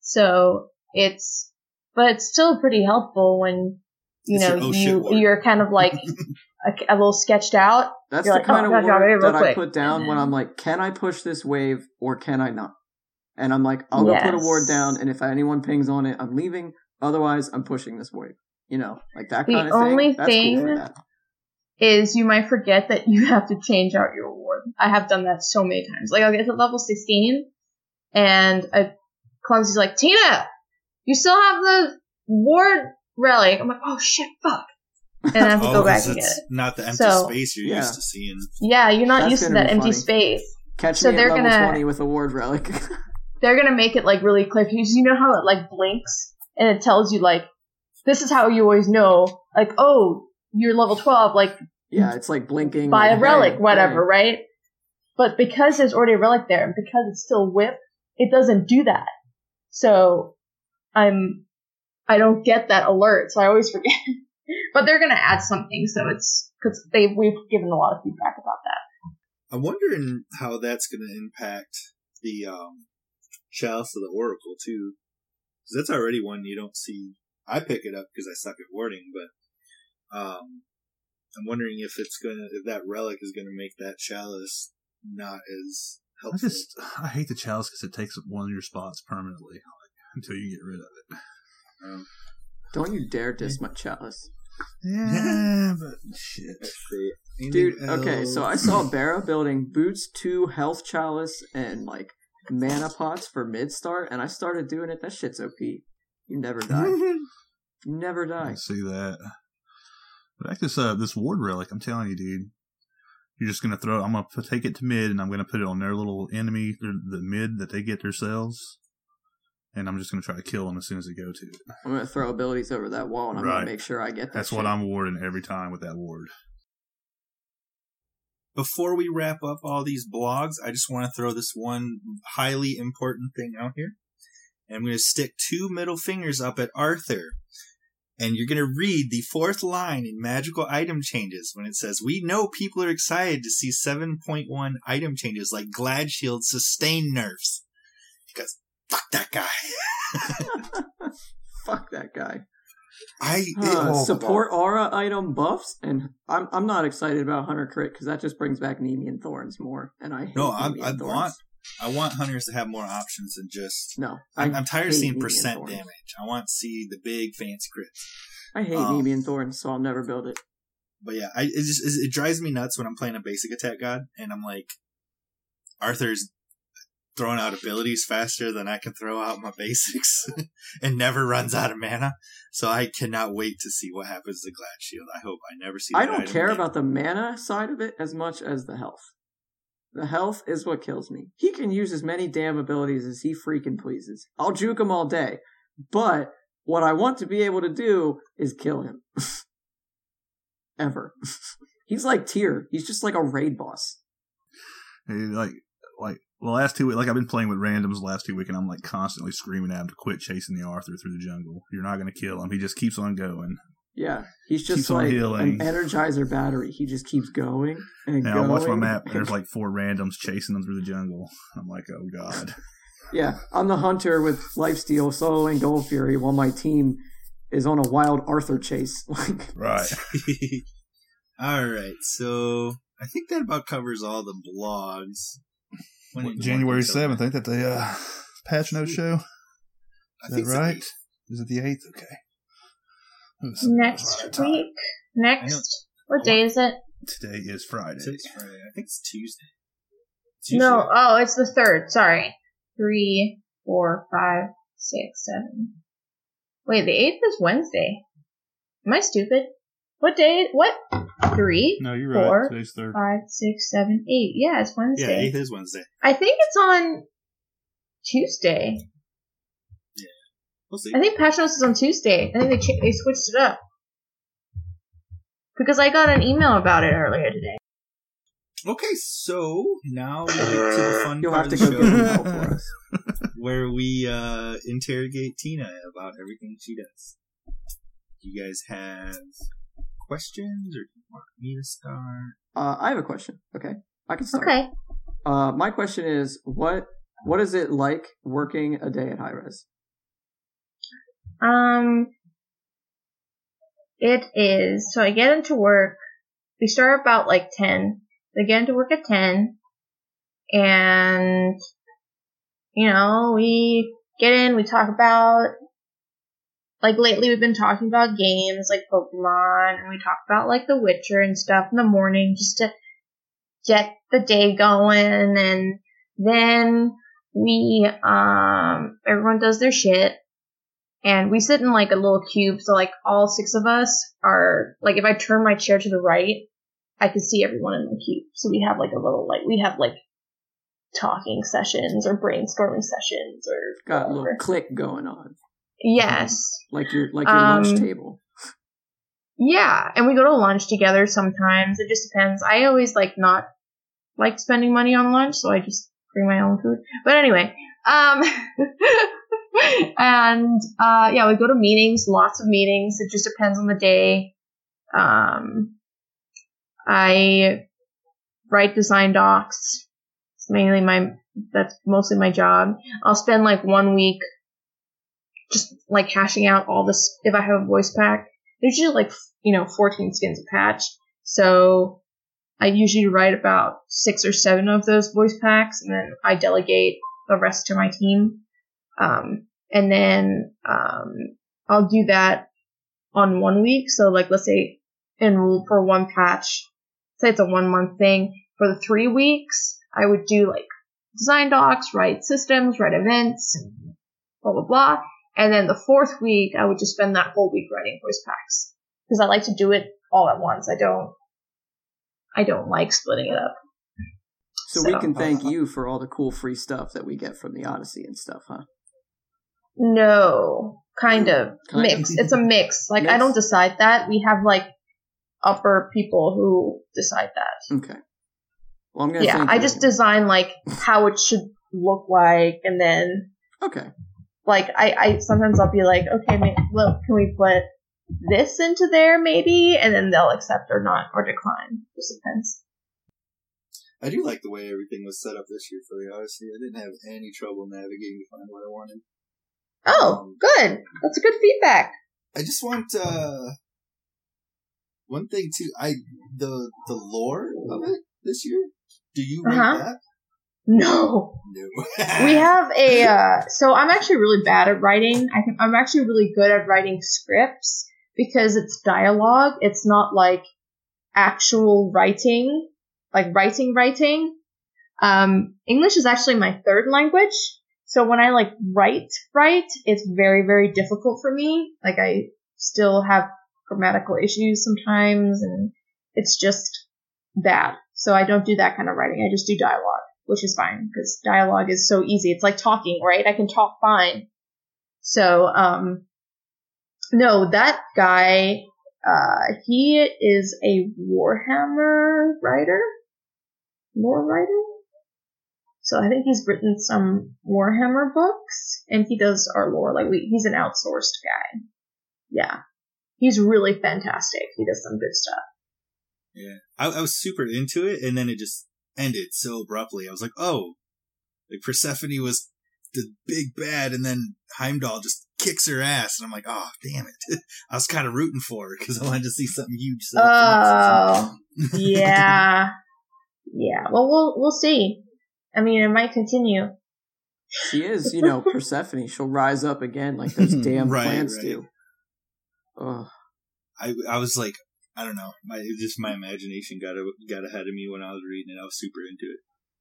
so it's, but it's still pretty helpful when you It's know oh you you're kind of like a, a little sketched out. That's You're the like, oh, kind oh, of gotta drop word real that I put down And when I'm like, can I push this wave or can I not? And I'm like, I'll go put a Yes. ward down, and if anyone pings on it, I'm leaving. Otherwise, I'm pushing this wave. You know, like that The kind of thing. The only That's cool for thing- that. is you might forget that you have to change out your reward. I have done that so many times. Like I'll get to level 16 and a clumsy's like, Tina, you still have the ward relic. I'm like, oh shit, fuck. And I have to Oh, go back and get it. not the empty So- space you're Yeah. used to seeing. Yeah, you're not That's used to that empty funny. space. Catch So me at they're level gonna- 20 with a ward relic. They're gonna make it like really clear because you know how it like blinks and it tells you like, this is how you always know, like, oh, you're level 12, like yeah, it's like blinking. by like, a relic, hey, whatever, hey. right? But because there's already a relic there, and because it's still whip, it doesn't do that. So I'm, I don't get that alert, so I always forget. but they're gonna add something, so it's because they we've given a lot of feedback about that. I'm wondering how that's going to impact the um, Chalice of the Oracle too, because that's already one you don't see. I pick it up because I suck at wording, but um, I'm wondering if it's gonna if that relic is gonna make that Chalice not as helpful. I just I hate the chalice because it takes up one of your spots permanently until you get rid of it. Um, Don't you dare diss my chalice. Yeah, but shit. Dude, Anything okay, so I saw Barra building boots, two health chalice, and like mana pots for mid start, and I started doing it. That shit's OP. You never die. You never die. can see that. But like this uh this ward relic, I'm telling you, dude. You're just gonna throw. I'm gonna take it to mid, and I'm gonna put it on their little enemy, the mid that they get themselves, and I'm just gonna try to kill them as soon as they go to it. I'm gonna throw abilities over that wall, and I'm Right. gonna make sure I get that. That's shit. what I'm warding every time with that ward. before we wrap up all these blogs, I just want to throw this one highly important thing out here. And I'm going to stick two middle fingers up at Arthur. And you're going to read the fourth line in magical item changes when it says, We know people are excited to see 7.1 item changes like Glad Shield sustain nerfs. Because fuck that guy. Fuck that guy. I, Uh, Oh, support aura item buffs, and I'm I'm not excited about Hunter Crit because that just brings back Nemean Thorns more, and I hate No, I- I want- I want hunters to have more options than just. No, I'm, I I'm tired of seeing percent Thorns. damage. I want to see the big fancy crits. I hate Oh. Nemean Thorns, so I'll never build it. But yeah, I, it just it drives me nuts when I'm playing a basic attack god and I'm like, Arthur's throwing out abilities faster than I can throw out my basics, and never runs out of mana. So I cannot wait to see what happens to Glad Shield. I hope I never see. I don't item care again. about the mana side of it as much as the health. The health is what kills me. He can use as many damn abilities as he freaking pleases. I'll juke him all day. But what I want to be able to do is kill him. Ever. He's like tier. He's just like a raid boss. Like like the last two like I've been playing with randoms the last two weeks, and I'm like constantly screaming at him to quit chasing the Arthur through the jungle. You're not gonna kill him. He just keeps on going. Yeah. He's just Keeps like an energizer battery. He just keeps going and And I watch my map. and There's like four randoms chasing them through the jungle. I'm like, oh god. Yeah, I'm the hunter with lifesteal, soloing Gold Fury, while my team is on a wild Arthur chase. Like, Right. all right, so I think that about covers all the blogs. When January want to tell seventh. me? Ain't that the uh, patch note show? Is think that so. right? Is it the eighth? Okay. Next week, next, what day is it? Today is Friday. Today's Friday. I think it's Tuesday. No, oh, it's the third. Sorry, three, four, five, six, seven. Wait, the eighth is Wednesday. Am I stupid? What day? What? Three, No, you're Four. right. Today's third. five, six, seven, eight. Yeah, it's Wednesday. Yeah, Wednesday. eighth is Wednesday. I think it's on Tuesday. Yeah, we'll see. I think Patch Notes is on Tuesday. I think they ch- they switched it up because I got an email about it earlier today. Okay, so now we get to the fun you'll part have of to the go get show them for us. where we uh, interrogate Tina about everything she does. You guys have questions, or do you want me to start? Uh, I have a question. Okay, I can start. Okay. Uh, my question is, what what is it like working a day at Hi-Rez? Um, it is. So I get into work. We start about like 10. I get into work at 10. And, you know, we get in, we talk about, like lately we've been talking about games like Pokemon, and we talk about like The Witcher and stuff in the morning just to get the day going, and then we, um, everyone does their shit, and we sit in like a little cube, so like all six of us are, like if I turn my chair to the right, I can see everyone in the cube. So we have like a little, like, we have like talking sessions or brainstorming sessions or Got a little click going on, Yes. like your like your Um, lunch table. Yeah, and we go to lunch together sometimes. It just depends. I always like not like spending money on lunch, so I just bring my own food. But anyway, um and uh yeah, we go to meetings, lots of meetings. It just depends on the day. Um I write design docs. It's mainly my that's mostly my job. I'll spend like one week just like hashing out all this if I have a voice pack there's usually like you know 14 skins a patch so i usually write about six or seven of those voice packs and then i delegate the rest to my team. Um, and then um, i'll do that on one week. So like let's say in for one patch. Say it's a one month thing. For the three weeks i would do like design docs write systems write events blah blah blah and then the fourth week, I would just spend that whole week writing voice packs because I like to do it all at once. I don't, I don't like splitting it up. So, we can thank uh-huh. you for all the cool free stuff that we get from the Odyssey and stuff, huh? No, kind of Kind of. mix. It's a mix. Like I don't decide that. We have like upper people who decide that. Okay. Well, I'm gonna. Yeah, I you just design like how it should look like, and then Okay. Like I, I sometimes I'll be like, okay, ma- look, can we put this into there maybe, and then they'll accept or not or decline. Just depends. I do like the way everything was set up this year for the Odyssey. I didn't have any trouble navigating to find what I wanted. Oh, good. That's a good feedback. I just want uh one thing too. I the the lore of it this year. Do you write Uh-huh. that? No, No. we have a. Uh, so I'm actually really bad at writing. I can, I'm actually really good at writing scripts because it's dialogue. It's not like actual writing, like writing writing. Um, English is actually my third language. So when I like write, write, it's very, very difficult for me. Like I still have grammatical issues sometimes and it's just bad. So I don't do that kind of writing. I just do dialogue, which is fine because dialogue is so easy. It's like talking, right? I can talk fine. So, um, no, that guy, uh, he is a Warhammer writer, lore writer. So I think he's written some Warhammer books, and he does our lore. Like we, he's an outsourced guy. Yeah, he's really fantastic. He does some good stuff. Yeah, I, I was super into it, and then it just ended so abruptly. I was like, oh, like Persephone was the big bad, and then Heimdall just kicks her ass, and I'm like, oh, damn it. I was kind of rooting for her because I wanted to see something huge. set up for next Oh, yeah, yeah. Well, we'll we'll see. I mean, it might continue. She is, you know, Persephone. She'll rise up again like those damn Right, plants right. do. Ugh. I I was like, I don't know, my it just my imagination got a, got ahead of me when I was reading it. I was super into it.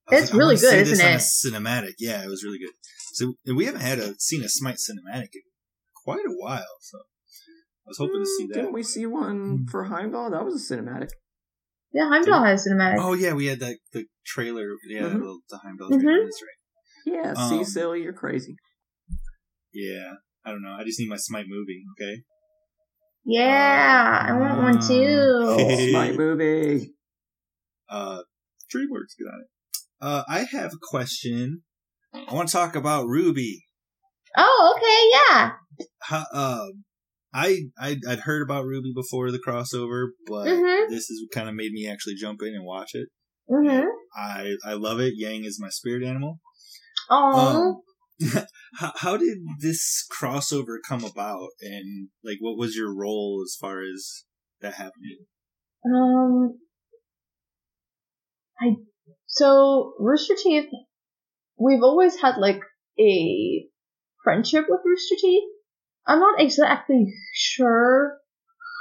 It's like, really wanna see good, this isn't on a cinematic, yeah, it was really good. So and we haven't had a seen a Smite cinematic in quite a while, so I was hoping to see Mm, that. Didn't we see one for Heimdall? That was a cinematic. Yeah, Heimdall has a cinematic. Oh yeah, we had that the trailer. Yeah, Mhm. the, the Heimdall Mhm. trailer. That's right. Yeah, Um, see, silly, you're crazy. Yeah, I don't know. I just need my Smite movie. Okay. Yeah, I want one too. Smite movie. Uh, DreamWorks got it. Uh, I have a question. I want to talk about RWBY. Oh, okay, yeah. How, um, I, I I'd heard about RWBY before the crossover, but Mhm. this is what kind of made me actually jump in and watch it. Mm-hmm. I I love it. Yang is my spirit animal. Oh, Um, how, how did this crossover come about, and like, what was your role as far as that happening? um, I so Rooster Teeth. We've always had like a friendship with Rooster Teeth. I'm not exactly sure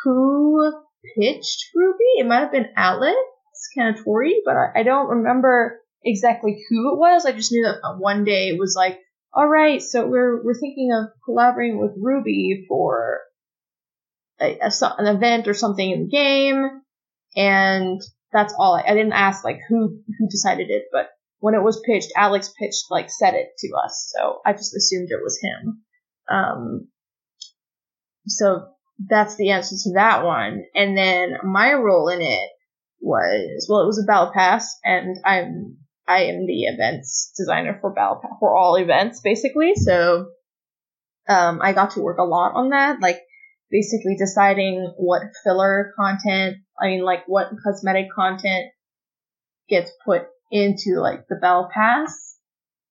who pitched RWBY. It might have been Alex Canatori, but I, I don't remember exactly who it was. I just knew that one day it was like, all right, so we're we're thinking of collaborating with RWBY for a, a, an event or something in the game, and that's all. I, I didn't ask like who who decided it, but when it was pitched, Alex pitched like said it to us, so I just assumed it was him. Um, so that's the answer to that one. And then my role in it was well, it was a battle pass, and I'm I am the events designer for battle for all events basically. So um, I got to work a lot on that, like basically deciding what filler content, I mean, like what cosmetic content gets put into like the battle pass.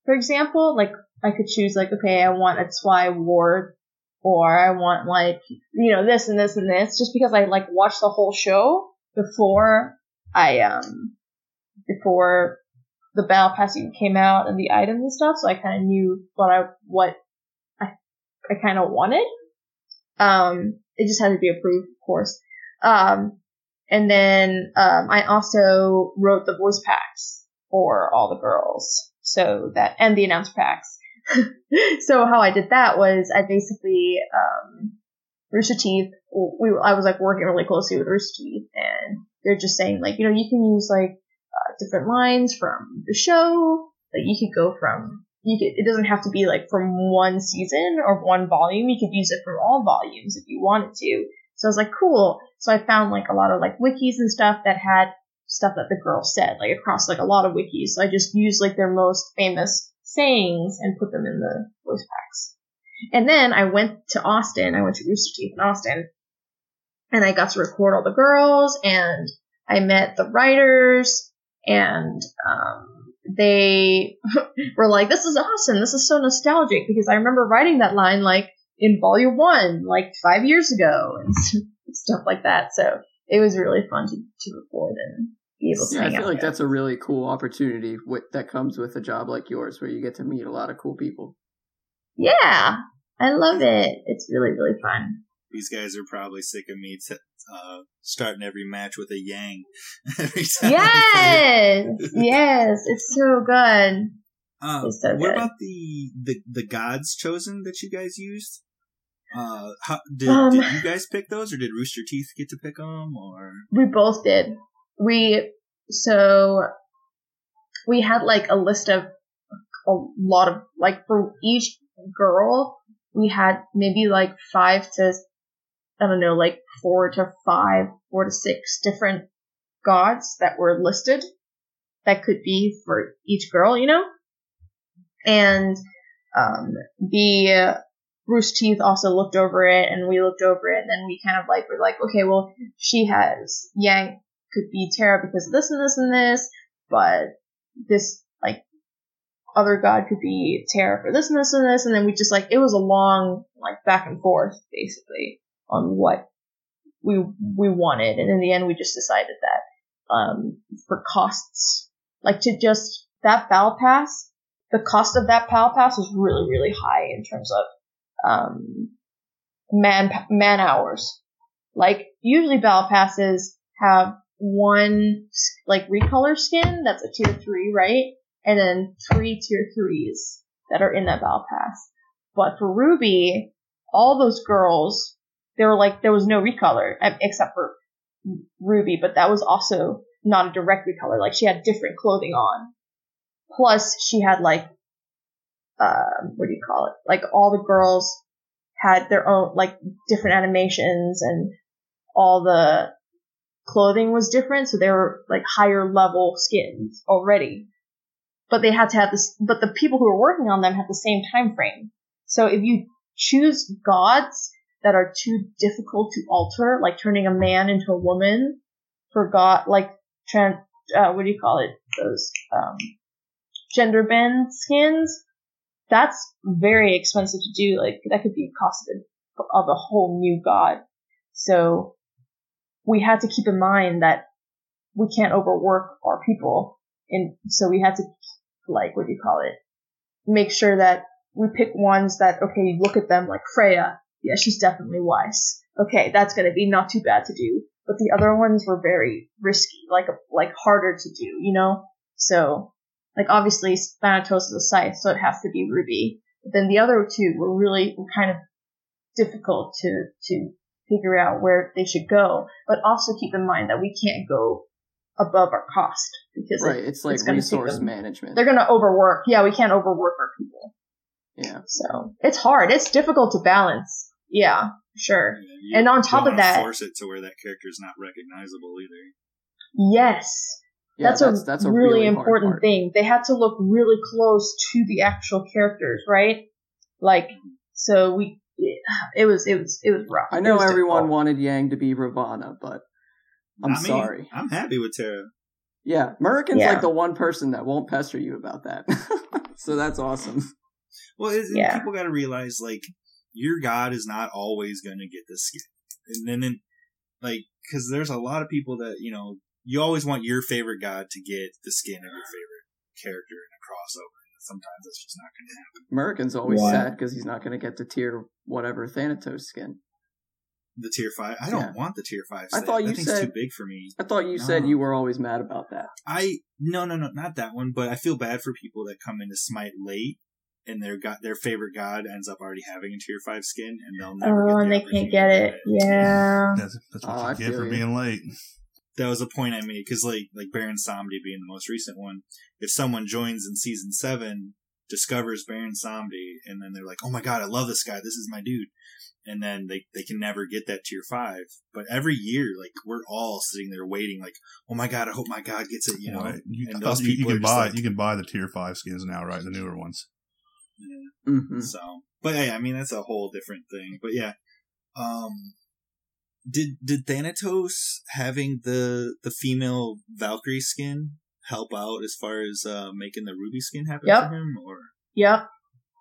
For example, like I could choose like, okay, I want a Zwei ward or I want like, you know, this and this and this just because I like watched the whole show before I, um, before the battle pass came out and the items and stuff. So I kind of knew what I, what I, I kind of wanted. Um, it just had to be approved, of course. Um, and then, um, I also wrote the voice packs for all the girls. So that, and the announcer packs. so how I did that was I basically, um, Rooster Teeth, we, I was like working really closely with Rooster Teeth and they're just saying like, you know, you can use like, uh, different lines from the show, like you could go from, you could, it doesn't have to be like from one season or one volume, you could use it from all volumes if you wanted to. So I was like, cool. So I found like a lot of like wikis and stuff that had stuff that the girls said, like across like a lot of wikis. So I just used like their most famous sayings and put them in the voice packs. And then I went to Austin. I went to Rooster Teeth in Austin, and I got to record all the girls, and I met the writers, and um, they were like, "This is awesome. This is so nostalgic." Because I remember writing that line like in Volume One, like five years ago, and stuff like that. So it was really fun to, to record and be able to Yeah, I feel like there. that's a really cool opportunity with, that comes with a job like yours, where you get to meet a lot of cool people. Yeah, I love it. It's really really fun. These guys are probably sick of me t- uh, starting every match with a yang. every Yes, yes, it's so good. Um, It's so what good. about the, the the gods chosen that you guys used? Uh, how, did, Um, did you guys pick those, or did Rooster Teeth get to pick them? Or We both did. We so we had like a list of a lot of like for each girl we had maybe like five to I don't know like four to five, four to six different gods that were listed that could be for each girl, you know. And um, the uh, Rooster Teeth also looked over it, and we looked over it, and then we kind of like were like, okay, well, she has Yang could be Terra because of this and this and this, but this like other god could be Terra for this and this and this, and then we just like it was a long like back and forth basically on what we we wanted, and in the end we just decided that um for costs like to just that battle pass, the cost of that battle pass was really really high in terms of um man man hours. Like usually battle passes have one like recolor skin that's a tier three, right? And then three tier threes that are in that battle pass. But for RWBY, all those girls, they were like there was no recolor except for Ruby, but that was also not a direct recolor. Like she had different clothing on. Plus she had like um what do you call it? Like all the girls had their own like different animations and all the clothing was different, so they were like higher level skins already. But they had to have this but the people who were working on them had the same time frame. So if you choose gods that are too difficult to alter, like turning a man into a woman for god like tran uh, what do you call it? Those um gender bend skins. That's very expensive to do. Like that could be cost of a whole new god. So we had to keep in mind that we can't overwork our people, and so we had to like what do you call it? Make sure that we pick ones that okay, you look at them like Freya. Yeah, she's definitely Weiss. Okay, that's gonna be not too bad to do. But the other ones were very risky, like like harder to do, you know. So, like obviously Thanatos is a scythe, so it has to be Ruby. But then the other two were really kind of difficult to to figure out where they should go. But also keep in mind that we can't go above our cost because Right, it- it's like gonna resource management. They're gonna overwork. Yeah, we can't overwork our people. Yeah. So it's hard. It's difficult to balance. Yeah, sure. You And on top of that- force it to where that character is not recognizable either. Yes. Yeah, that's, that's a, that's a really, really important part. thing. They had to look really close to the actual characters, right? Like, mm-hmm. so we, it was, it was, it was rough. I know everyone difficult. wanted Yang to be Ravana, but I'm I mean, sorry. I'm happy with Terra. Yeah, Murican's Yeah. like the one person that won't pester you about that. so that's awesome. Well, it's, Yeah. people got to realize like your god is not always going to get the skin, and then, then like because there's a lot of people that you know you always want your favorite god to get the skin of your favorite character in a crossover. and Sometimes that's just not going to happen. Murikin's always Yeah. sad because he's not going to get the tier whatever Thanatos skin. The tier five, I don't Yeah. want the tier five. I set. thought that you thing's said- too big for me. I thought you said you were always mad about that. I no no no not that one, but I feel bad for people that come into Smite late and their god their favorite god ends up already having a tier five skin and they'll never. Oh, get and the they can't get to it. Yeah. That's, that's what Oh, I you get for you. being late. That was a point I made because like like Baron Samedi being the most recent one, if someone joins in season seven, discovers Baron Samedi, and then they're like, oh my god, I love this guy, this is my dude. And then they, they can never get that tier five. But every year, like, we're all sitting there waiting, like, oh my god, I hope my god gets it, you know? Right. You, and those thought you, you can buy like- you can buy the tier five skins now, right? The newer ones. Yeah. hmm So, but hey, I mean that's a whole different thing. But yeah, um, did did Thanatos having the the female Valkyrie skin help out as far as uh, making the Ruby skin happen Yep. for him? Or Yep.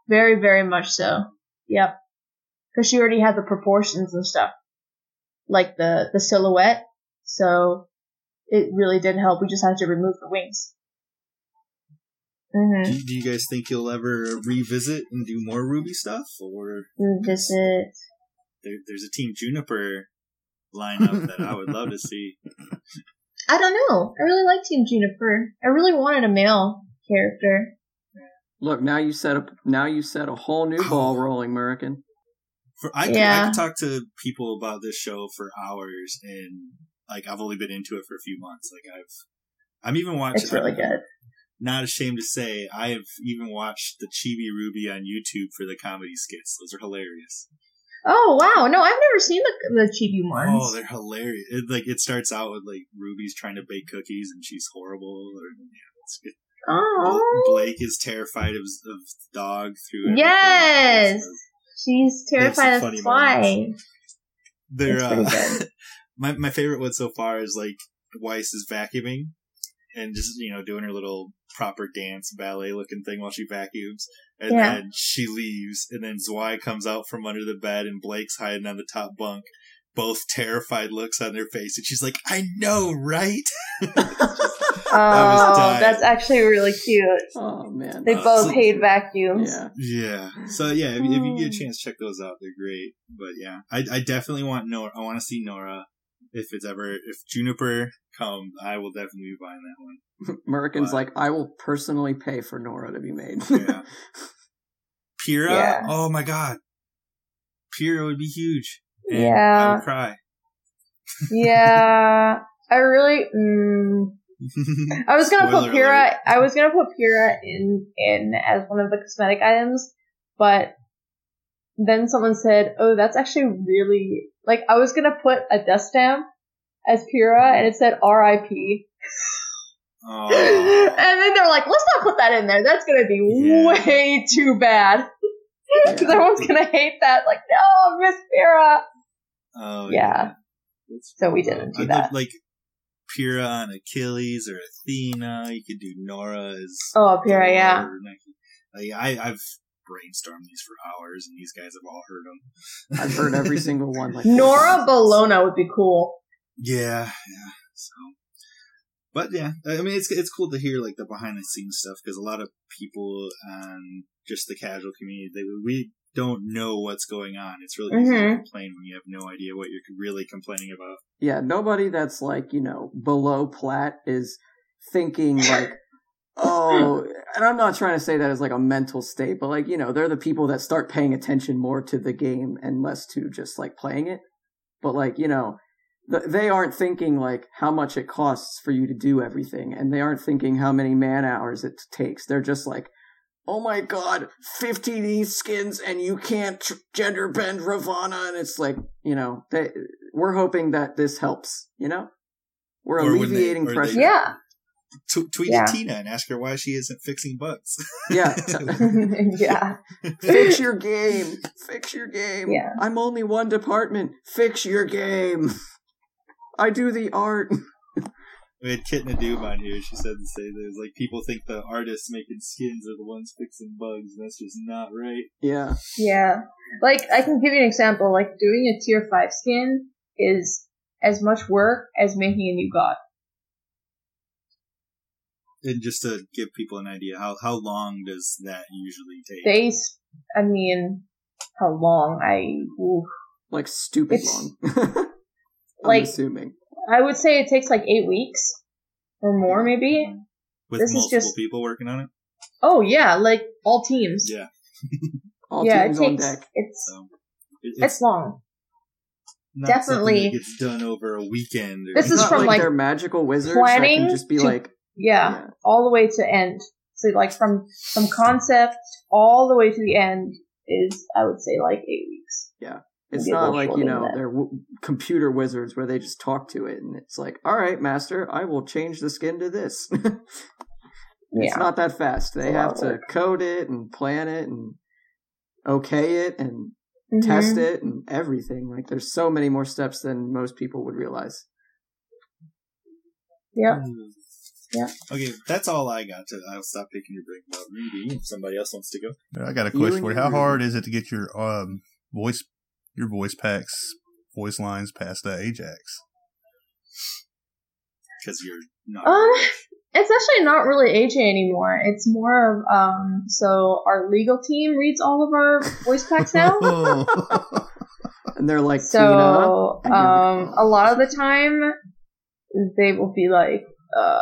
Very, very much so. Yep. Because she already had the proportions and stuff. Like the, the silhouette. So it really did help. We just had to remove the wings. Mm-hmm. do, do you guys think you'll ever revisit and do more RWBY stuff? Or Revisit. there, there's a Team Juniper lineup that I would love to see. I don't know. I really like Team Juniper. I really wanted a male character. Look, now you set up. Now you set a whole new ball rolling, Murikin. For I could, I Yeah. could talk to people about this show for hours, and like I've only been into it for a few months. Like I've, I'm even watching. It's really I'm good. Not ashamed to say, I have even watched the Chibi RWBY on YouTube for the comedy skits. Those are hilarious. Oh wow! No, I've never seen the the chibi ones. Oh, they're hilarious. It, like it starts out with like Ruby's trying to bake cookies and she's horrible. Or, yeah, it's good. oh, Blake is terrified of, of dog through. everything. Yes! So she's They have some terrified of flies. moments. They're uh, my my favorite one so far is like Weiss is vacuuming and just you know doing her little proper dance ballet looking thing while she vacuums, and Yeah. then she leaves, and then Zwei comes out from under the bed, and Blake's hiding on the top bunk. Both terrified looks on their face, and she's like, "I know, right?" Oh, that's actually really cute. Oh man, They Uh, both so- hate vacuums. yeah. Yeah. So yeah, if, if you get a Hmm. chance, check those out. They're great. But yeah, I, I definitely want Nora. I want to see Nora. If it's ever if Juniper comes, I will definitely be buying that one. Murikin's Wow. like, I will personally pay for Nora to be made. Yeah. Pyrrha. Yeah. Oh my god. Pyrrha would be huge. And I Yeah. would cry. Yeah. I really. Mm, I was gonna Spoiler put Pyrrha. alert. I was gonna put Pyrrha in in as one of the cosmetic items, but then someone said, "Oh, that's actually really like." I was gonna put a death stamp as Pyrrha, and it said R.I.P. Aw. and then they're like, "Let's not put that in there. That's gonna be Yeah. way too bad." Because Yeah. everyone's gonna hate that. Like, no, Miss Pyrrha. Oh Yeah. That's- So we didn't do I'd that. love, like Pyrrha on Achilles or Athena. You could do Nora as Oh, Pyrrha, yeah. Thor, Like I, I've brainstormed these for hours, and these guys have all heard them. I've heard every single one. Like Nora times. Bellona would be cool. Yeah, yeah. So, But yeah, I mean, it's it's cool to hear like the behind the scenes stuff because a lot of people and just the casual community they we don't know what's going on. It's really easy to Mhm. complain when you have no idea what you're really complaining about. Yeah, nobody that's like, you know, below plat is thinking like, oh, and I'm not trying to say that as like a mental state, but like, you know, they're the people that start paying attention more to the game and less to just like playing it. But like, you know, th- they aren't thinking like how much it costs for you to do everything and they aren't thinking how many man hours it takes. They're just like, oh my god, 15 E skins and you can't tr- gender bend Ravana. And it's like, you know, they, we're hoping that this helps, you know? We're Or when they- alleviating they- pressure. Yeah. T- tweet Yeah. at Tina and ask her why she isn't fixing bugs. Yeah. yeah. Fix your game. Fix your game. Yeah. I'm only one department. Fix your game. I do the art. we had Kit Nadoob on here. She said to say there's like people think the artists making skins are the ones fixing bugs, and that's just not right. Yeah. Yeah. Like, I can give you an example. Like, doing a tier 5 skin is as much work as making a new god. And just to give people an idea, how how long does that usually take? They, s- I mean, how long? I, oof. Like stupid It's- long. I'm Like- assuming. I would say it takes like eight weeks or more, maybe. With this is just- people working on it. Oh yeah, like all teams. Yeah. All yeah, it teams on takes. deck. It's So it- it's long. not definitely- it's done over a weekend. Or This is not from, like, like, their magical wizards that can just be to- like, Yeah, yeah. all the way to end. So like from from concept all the way to the end is I would say like eight weeks. Yeah, it's Maybe not like, you know, they're w- computer wizards where they just talk to it and it's like, all right, master, I will change the skin to this. it's Yeah. not that fast. They It's a lot have to work. code it and plan it and okay it and Mhm. test it and everything. Like, there's so many more steps than most people would realize. Yep. Yeah. Okay, that's all I got. To I'll stop picking your brain about RWBY. If somebody else wants to go, I got a question and for you. How Ruby. hard is it to get your um voice your voice packs voice lines past uh, Ajax? because you're not. Um, it's actually not really AJ anymore. It's more of um. So our legal team reads all of our voice packs now. And they're like, So, Tina. and you're like, um, a lot of the time, they will be like, uh,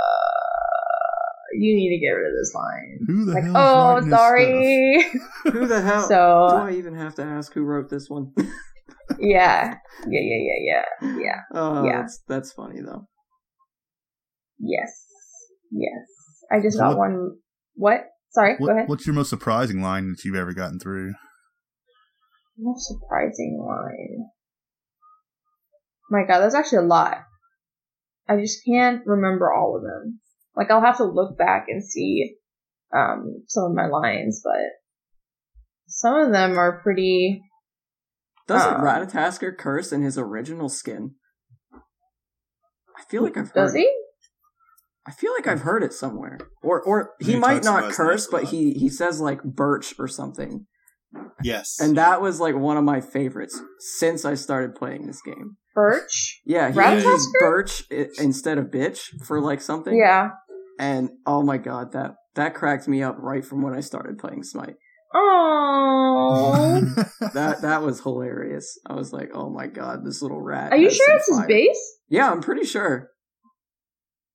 you need to get rid of this line. Who the Like, hell's oh, sorry. Who the hell? So- do uh, I even have to ask who wrote this one? yeah. Yeah, yeah, yeah, yeah. Yeah. Oh, Yeah. that's, that's funny though. Yes. Yes. I just So got one. What? Sorry, What- go ahead. What's your most surprising line that you've ever gotten through? Most surprising line. My god, that's actually a lot. I just can't remember all of them. Like, I'll have to look back and see um, some of my lines, but some of them are pretty. Doesn't Um, Ratatoskr curse in his original skin? I feel like I've heard. Does he? I feel like I've heard it somewhere, or or he He might not curse, but he he says like birch or something, Yes, and that was like one of my favorites since I started playing this game. Birch? Yeah, he uses birch instead of bitch for like something. Yeah. And oh my god, that that cracked me up right from when I started playing Smite. Oh. That that was hilarious. I was like, oh my god, this little rat. Are you sure some it's his base? Yeah, I'm pretty sure.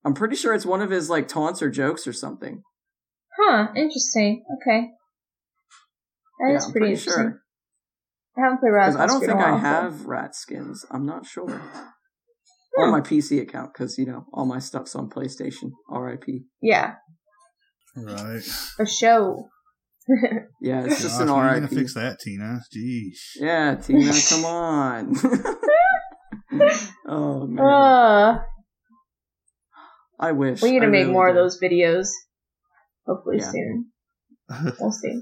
I'm pretty sure it's one of his like taunts or jokes or something. Huh, interesting. Okay. That is yeah, I'm pretty, pretty interesting. sure. I haven't played Ratatoskr Because I don't think I while, so- have rat skins. I'm not sure. Hmm. On my PC account, because you know all my stuff's on PlayStation. R.I.P. Yeah, right. A show. Yeah, it's just Gosh, an when are you gonna fix that, Tina? Jeez. Yeah, Tina, come on. oh man, Uh, I wish. we need to I make really more of those videos. Hopefully Yeah. soon. We'll see.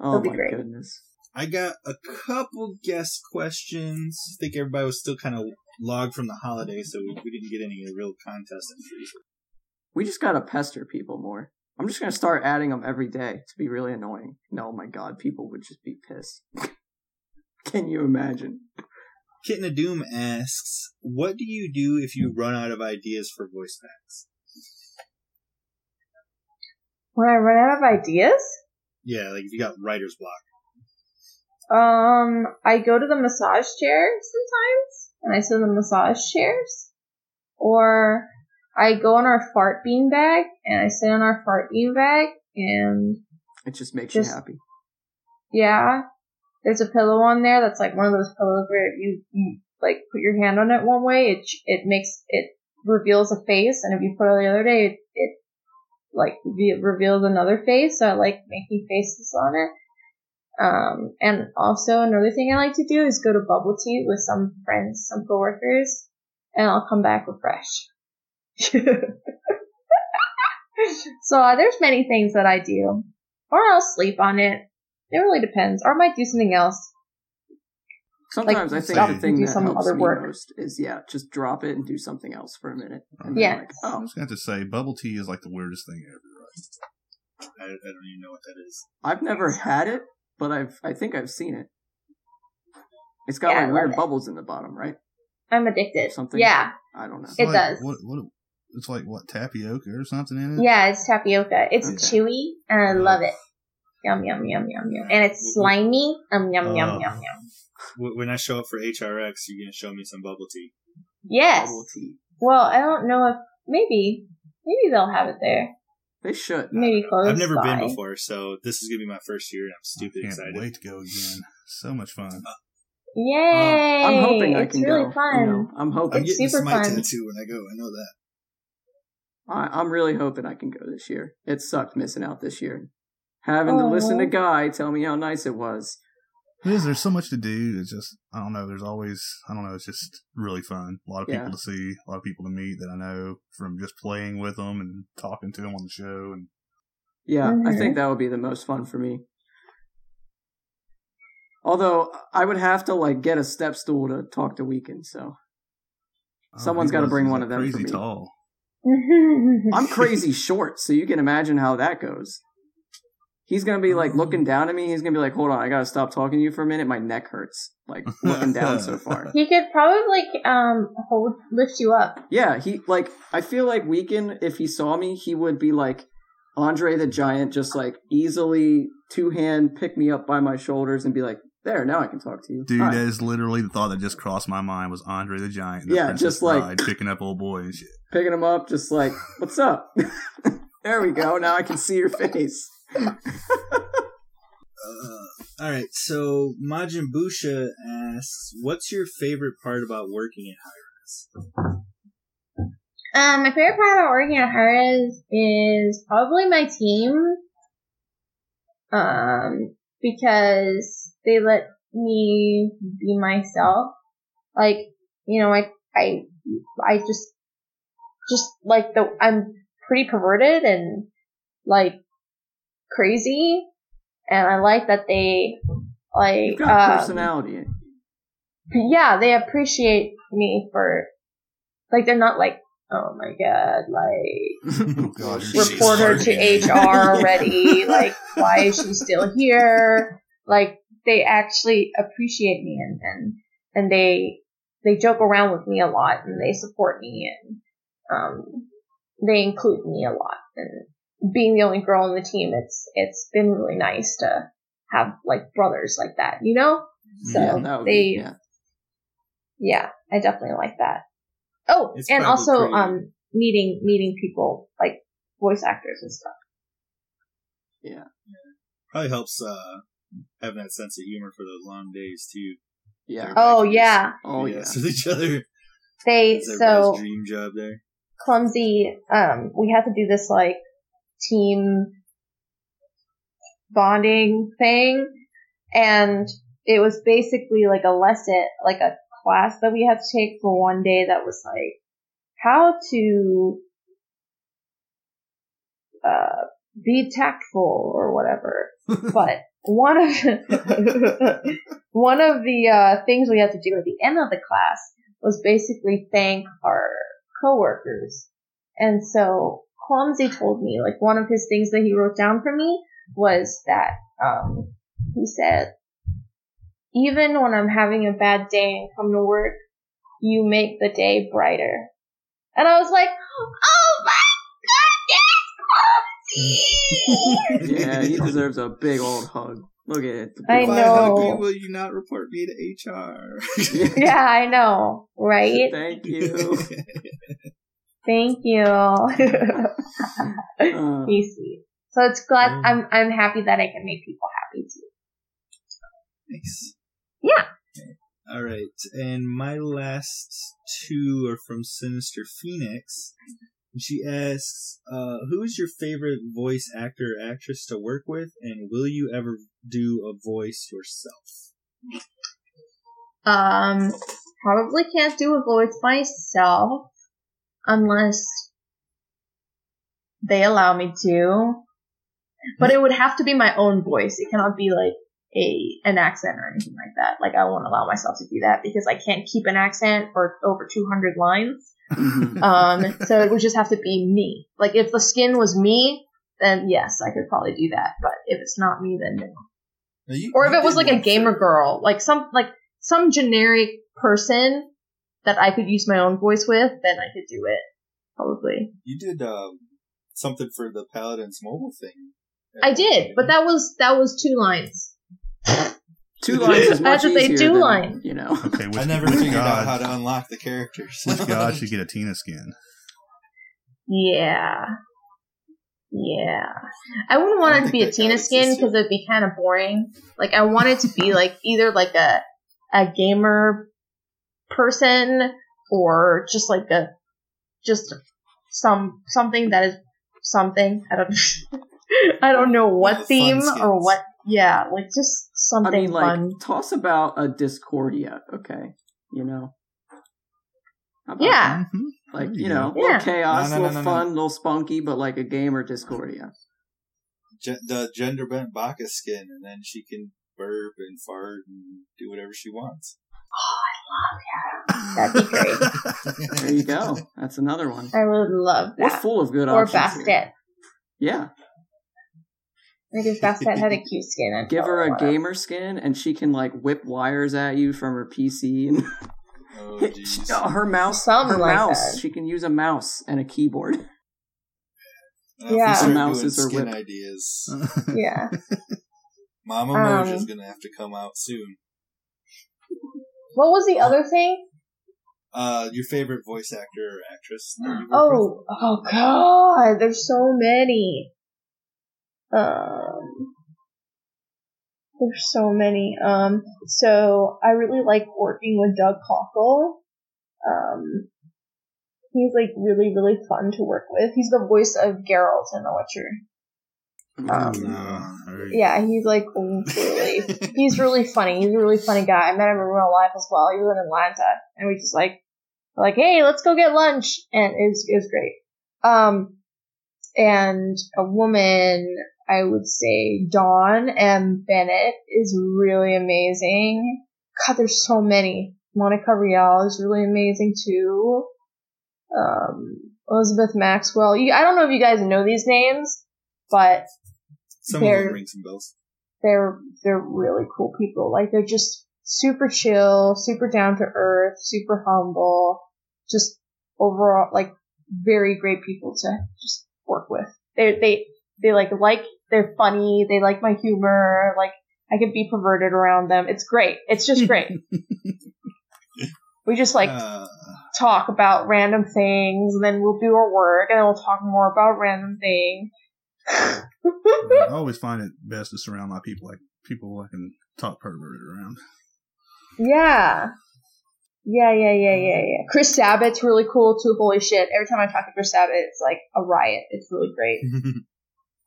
Oh That'd be my great. goodness. I got a couple guest questions. I think everybody was still kind of logged from the holiday, so we, we didn't get any real contest entries. We just gotta pester people more. I'm just gonna start adding them every day to be really annoying. No, my god, people would just be pissed. Can you imagine? Kitten of Doom asks, "What do you do if you run out of ideas for voice packs?" When I run out of ideas, Yeah, like if you got writer's block. um, I go to the massage chair sometimes, and I sit in the massage chairs, or I go on our fart bean bag and I sit on our fart bean bag, and It just makes Just- you happy. yeah, there's a pillow on there that's like one of those pillows where if you, you like put your hand on it one way, it it makes it reveals a face, and if you put it the other day, it, it like reveals another face. So I like making faces on it. Um, and also another thing I like to do is go to bubble tea with some friends, some coworkers, and I'll come back refreshed. so uh, there's many things that I do, or I'll sleep on it. It really depends, or I might do something else. Sometimes I think the thing do that some helps other me work. most is yeah, just drop it and do something else for a minute. And then Yeah. like, I oh, was going to say, bubble tea is like the weirdest thing ever. I, I don't even know what that is. I've never had it, but I've I think I've seen it. It's got Yeah, like weird it. bubbles in the bottom, right? I'm addicted. Something. Yeah, I don't know. It's It like, does. What, what, it's like, what, tapioca or something in it? yeah, it's tapioca. It's Okay. chewy, and I love it. Yum yum yum yum yum, and it's slimy. Um yum yum Oh. yum yum. When I show up for HRX, you're gonna show me some bubble tea. Yes. Bubble tea. Well, I don't know if maybe maybe they'll have it there. They should. Maybe close. I've never by. been before, so this is gonna be my first year, and I'm stupid excited. Can't excited. wait to go again. So much fun. Uh, Yay! I'm hoping I it's can really go. fun. You know, I'm hoping. I'm getting super my fun. tattoo when I go. I know that. I, I'm really hoping I can go this year. It sucked missing out this year. Having to oh, listen to Guy tell me how nice it was. It is. There's so much to do. It's just, I don't know. There's always, I don't know. It's just really fun. A lot of people Yeah. to see, a lot of people to meet that I know from just playing with them and talking to them on the show. And Yeah, I think that would be the most fun for me. Although I would have to like get a step stool to talk to Weekend, so oh, Someone's he gotta bring one like, of them for Crazy me. tall. I'm crazy short, so you can imagine how that goes. He's gonna be like looking down at me. He's gonna be like, "Hold on, I gotta stop talking to you for a minute. My neck hurts, like looking down so far." he could probably like um hold lift you up. Yeah, he like. I feel like Weekend, if he saw me, he would be like Andre the Giant, just like easily two hand pick me up by my shoulders and be like, "There, now I can talk to you." Dude, Hi." that is literally the thought that just crossed my mind was Andre the Giant. the Yeah, Princess just like- Bride picking up old boy and shit. picking him up, just like, "What's up?" there we go. Now I can see your face. Uh, all right, so Majin Busha asks, "What's your favorite part about working at Hi-Rez?" Um, my favorite part about working at Hi-Rez is probably my team. Um, because they let me be myself. Like, you know, I, I, I just, just like the, I'm pretty perverted and like crazy. And I like that they, like, You've got um, personality. yeah, they appreciate me for, like, they're not like, oh my god, like, Oh, God, you're report her to. HR already. like, why is she still here? Like, they actually appreciate me and, and, and they, they joke around with me a lot and they support me and, um, they include me a lot. And being the only girl on the team, it's, it's been really nice to have like brothers like that, you know? So yeah, that they, be, yeah. yeah, I definitely like that. Oh, It's and also pretty- um meeting meeting people like voice actors and stuff. Yeah, probably helps uh, having that sense of humor for those long days too. Yeah. Oh yeah, Oh yeah. with each other. they so dream job there. clumsy. Um, we had to do this like team bonding thing, and it was basically like a lesson, like a class that we had to take for one day that was like how to uh, be tactful or whatever. but one of one of the uh, things we had to do at the end of the class was basically thank our coworkers. And so Clumsy told me, like one of his things that he wrote down for me was that um, he said, even when I'm having a bad day and come to work, you make the day brighter. And I was like, oh my goodness, Quincy! Yeah, he deserves a big old hug. Look at it. I If I hug know. you, will you not report me to HR? yeah, I know, right? Thank you. Thank you. Uh, He's sweet. So it's glad Mm. I'm I'm happy that I can make people happy too. Nice. Yeah. All right, and my last two are from Sinister Phoenix. And she asks, uh, "Who is your favorite voice actor or actress to work with, and will you ever do a voice yourself?" Um, probably can't do a voice myself unless they allow me to. But it would have to be my own voice. It cannot be like a an accent or anything like that. Like I won't allow myself to do that because I can't keep an accent for over 200 lines. Um, so it would just have to be me. Like if the skin was me, then yes, I could probably do that. But if it's not me, then no. You- Or if it was like a gamer for- girl, like some like some generic person that I could use my own voice with, then I could do it. Probably. You did um, something for the Paladins mobile thing. I did, but that was that was two lines. Two lines is I much had to say easier two than, lines. You know. Okay, which, I never figured god, out how to unlock the characters. Which god should get a Tina skin? Yeah. Yeah. I wouldn't want I it to be a Tina skin because it'd be kind of boring. Like I want it to be like either like a a gamer person or just like a just some something that is something. I don't I don't know what theme or what yeah, like just something I something mean, like, fun. toss about a Discordia, okay? You know? Yeah. Mhm. Like, you you know, go. little chaos, No, no, no, little no, no. fun, little spunky, but like a gamer Discordia. Ge- the gender bent Baka skin, and then she can burp and fart and do whatever she wants. That'd be great. There you go. That's another one. I would love that. We're full of good Or options. here. Bastet. Yeah. Like if Bastet had a cute skin, I'd Give her a want it. gamer skin and she can like whip wires at you from her PC and Oh, She- jeez. oh, her mouse Something her like mouse. that. She can use a mouse and a keyboard. Now, if we Yeah. start Mouses doing are skin whip. ideas. Yeah. Mama Um, Moja's gonna have to come out soon. What was the other thing? Uh, your favorite voice actor or actress? Oh, oh god, there's so many. Um, there's so many. Um, so I really like working with Doug Cockle. Um, he's like really, really fun to work with. He's the voice of Geralt in The Witcher. Um, with? Uh, yeah, he's like really, he's really funny. He's a really funny guy. I met him in real life as well. He was in Atlanta, and we just like, like, hey, let's go get lunch, and it was, it was great. Um, and a woman, I would say Dawn M. Bennett is really amazing. God, there's so many. Monica Rial is really amazing too. Um, Elizabeth Maxwell. You, I don't know if you guys know these names, but Some They're- them ring some bells. they're they're really cool people. Like they're just super chill, super down to earth, super humble, just overall like very great people to just work with. They they they like like they're funny. They like my humor. Like I can be perverted around them. It's great. It's just great. we just like uh, talk about random things, and then we'll do our work, and then we'll talk more about random things. I always find it best to surround my people like people I can talk perverted around. Yeah. Yeah, yeah, yeah, yeah, yeah. Chris Sabat's really cool too. Holy shit. Every time I talk to Chris Sabat, it's like a riot. It's really great.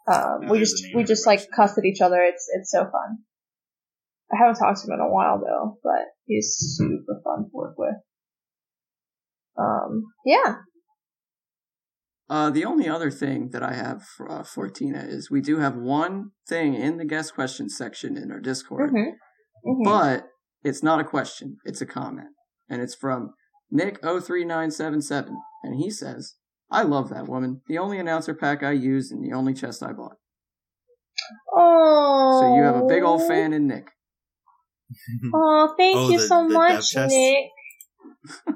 Um, we just, we just like cuss at each other. It's, it's so fun. I haven't talked to him in a while though, but he's super fun to work with. Um, yeah. Uh, the only other thing that I have for, uh, for Tina is we do have one thing in the guest questions section in our Discord, hmm hmm but it's not a question; it's a comment, and it's from Nick 03977, and he says, "I love that woman. The only announcer pack I used, and the only chest I bought." Oh. So you have a big old fan in Nick. Oh, thank Oh, you the- so the much. Nick.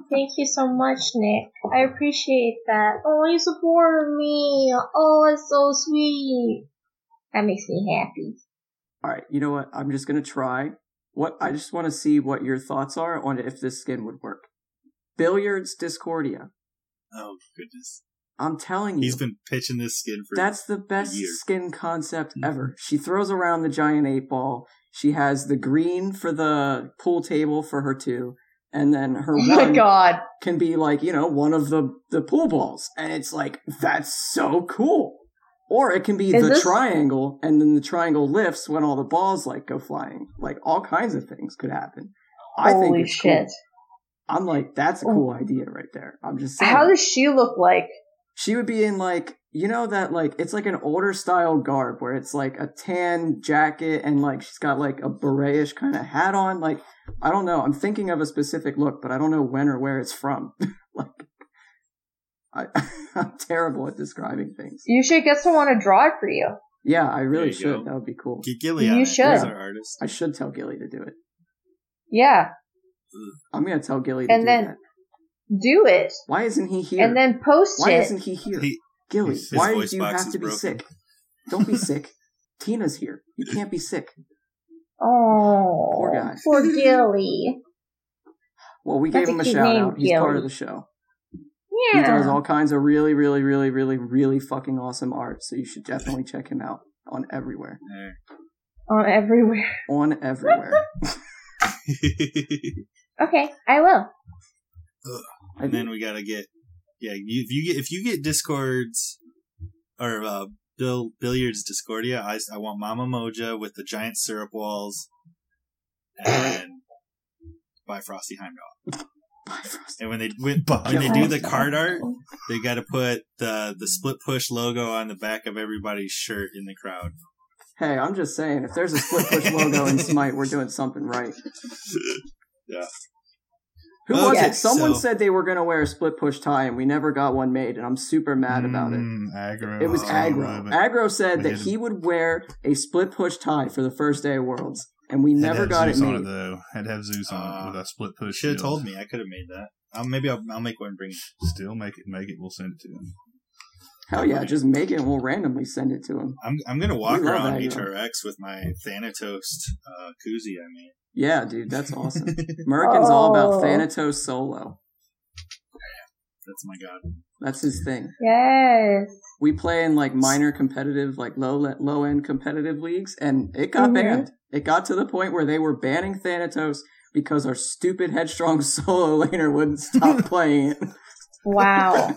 Thank you so much, Nick. I appreciate that. Oh, you support me. Oh, it's so sweet. That makes me happy. All right, you know what? I'm just gonna try. What I just want to see what your thoughts are on if this skin would work. Billiards Discordia. Oh goodness, I'm telling you, he's been pitching this skin for that's the best year. skin concept mm-hmm. ever. She throws around the giant eight ball. She has the green for the pool table for her two, and then her Oh my god. can be like you know one of the the pool balls, and it's like that's so cool. Or it can be Is the this- triangle, and then the triangle lifts when all the balls like go flying. Like all kinds of things could happen. I think Holy it's shit. cool. I'm like, that's a oh. cool idea right there. I'm just saying. How does she look like? She would be in like you know that like it's like an older style garb where it's like a tan jacket and like she's got like a beretish kind of hat on. Like I don't know. I'm thinking of a specific look, but I don't know when or where it's from. like I, I'm terrible at describing things. You should get someone to draw it for you. Yeah, I really should. go. That would be cool. Get Gilly You on should. He's our artist. I should tell Gilly to do it. Yeah. I'm gonna tell Gilly to And do then that. Do it. Why isn't he here? And then post Why it. isn't he here? He- Gilly, his why do you have is to be broken. sick? Don't be sick. Tina's here. You can't be sick. Oh, Poor guy. Poor Gilly. Well, we That's gave a him a cute shout name, out. He's part of the show. Yeah. He does all kinds of really, really, really, really, really fucking awesome art. So you should definitely check him out on everywhere. There. On everywhere. On everywhere. Okay, I will. I and then we gotta get yeah. If you get if you get Discords or uh, Bill Billiards Discordia, I, I want Mama Moja with the giant syrup walls and by Frosty Heimdall. And when they when, when they do the card art, they got to put the the split push logo on the back of everybody's shirt in the crowd. hey, I'm just saying, if there's a split push logo in Smite, we're doing something right. Yeah. Who was it? Someone so- said they were going to wear a split push tie, and we never got one made, and I'm super mad about it. Mm, aggro. It was Aggro. Aggro said that he would wear a split push tie for the first day of Worlds, and we never have got it Zeus on it though. Had to have Zeus on Uh, it with a split push. Should have told me. I could have made that. I'll, maybe I'll, I'll make one and bring it. Still make it. Make it. We'll send it to him. Hell yeah, just make it and we'll randomly send it to him. I'm I'm gonna walk We around Aggro. HRX with my Thanatos uh, koozie I made. Yeah, dude, that's awesome. Merkin's all about Oh. Thanatos solo. That's my god. That's his thing. Yes. We play in like minor competitive, like low low end competitive leagues, and it got Mhm. banned. It got to the point where they were banning Thanatos because our stupid headstrong solo laner wouldn't stop playing it. Wow.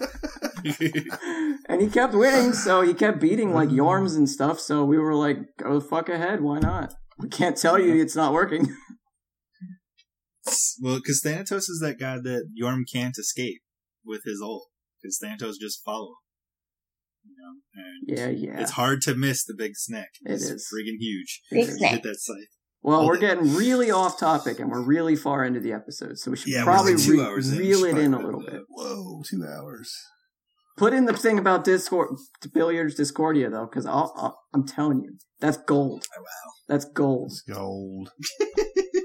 and he kept winning, so he kept beating like Yorms and stuff. So we were like, "Go the fuck ahead, why not?" We can't tell you it's not working. Well, because Thanatos is that guy that Yorm can't escape with his ult. Because Thanatos just follow him. You know, and yeah, yeah. it's hard to miss the big snack. It It's friggin' huge. Big It is. snack. Hit that scythe. Well, Hold we're it. getting really off topic, and we're really far into the episode, so we should Yeah, probably like re- hours in. Reel it in a little bit. Whoa, two hours. Put in the thing about Discord, billiards Discordia though, because I'll, I'll, I'm telling you, that's gold. Oh, wow. That's gold. It's gold.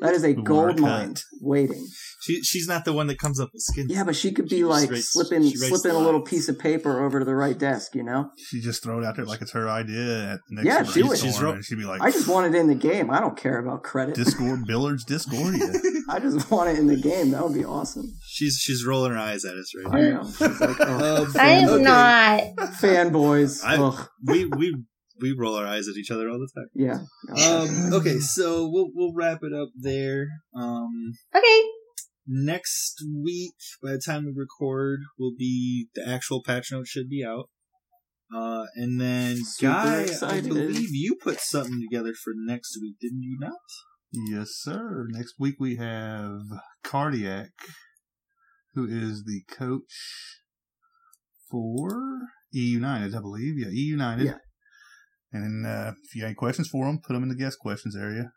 That is a The gold water mine waiting. She, she's not the one that comes up with skins. Yeah, but she could be She like writes- slipping, slipping a little piece of paper over to the right desk. You know, She just throw it out there like it's her idea at the next Yeah, do it. She's ro- she'd be like, I just want it in the game. I don't care about credit. Discord Billards Discordia. I just want it in the game. That would be awesome. She's she's rolling her eyes at us right now. I now. know. She's like, oh, Um, I am okay. not. fanboys. I- We we we roll our eyes at each other all the time. Yeah. Um, okay, so we'll we'll wrap it up there. Um, Okay. next week, by the time we record, will be the actual patch note should be out. Uh, and then Super Guy, excited. I believe you put something together for next week, didn't you not? yes, sir. Next week we have Cardiac, who is the coach for E United, I believe. Yeah, E United. Yeah. And uh, if you got any questions for them, put them in the guest questions area.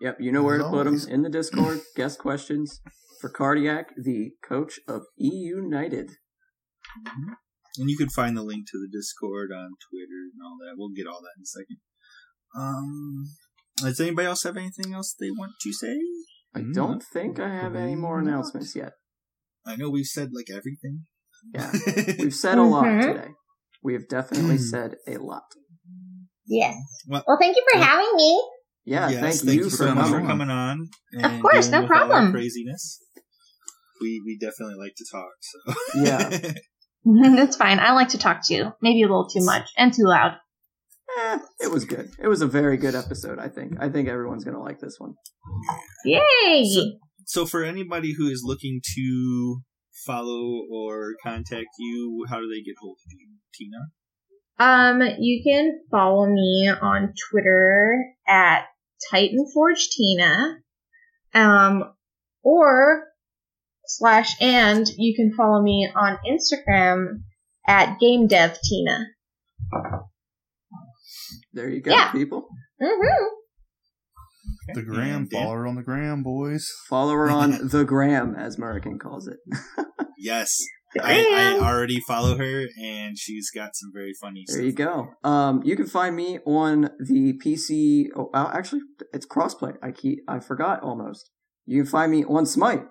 Yep. You know where As to put them in the Discord. Guest questions for Cardiac, the coach of E United. And you can find the link to the Discord on Twitter and all that. We'll get all that in a second. Um, Does anybody else have anything else they want to say? I don't think I have any more announcements yet. I know we've said like everything. Yeah, we've said a lot Mhm. today. We have definitely said a lot. Yes. Well- Well, thank you for Yeah. having me. Yeah, yes, thank, thank you you for so much for coming. coming on. Of course, no with all our problem. Craziness. We we definitely like to talk. So Yeah. That's fine. I like to talk too. Maybe a little too much and too loud. Eh, it was good. It was a very good episode. I think. I think everyone's gonna like this one. Yay! So- so for anybody who is looking to follow or contact you, how do they get hold of you, Tina? Um, you can follow me on Twitter at TitanForgeTina. Um, or slash and you can follow me on Instagram at GameDevTina. There you go, Yeah. people. Mm-hmm. The gram, And Dan? follow her on the gram, boys. Follow her on the gram, as American calls it. Yes, I, I already follow her, and she's got some very funny. There stuff. you go. Um, you can find me on the PC. Oh, uh, actually, it's crossplay. I keep, I forgot almost. You can find me on Smite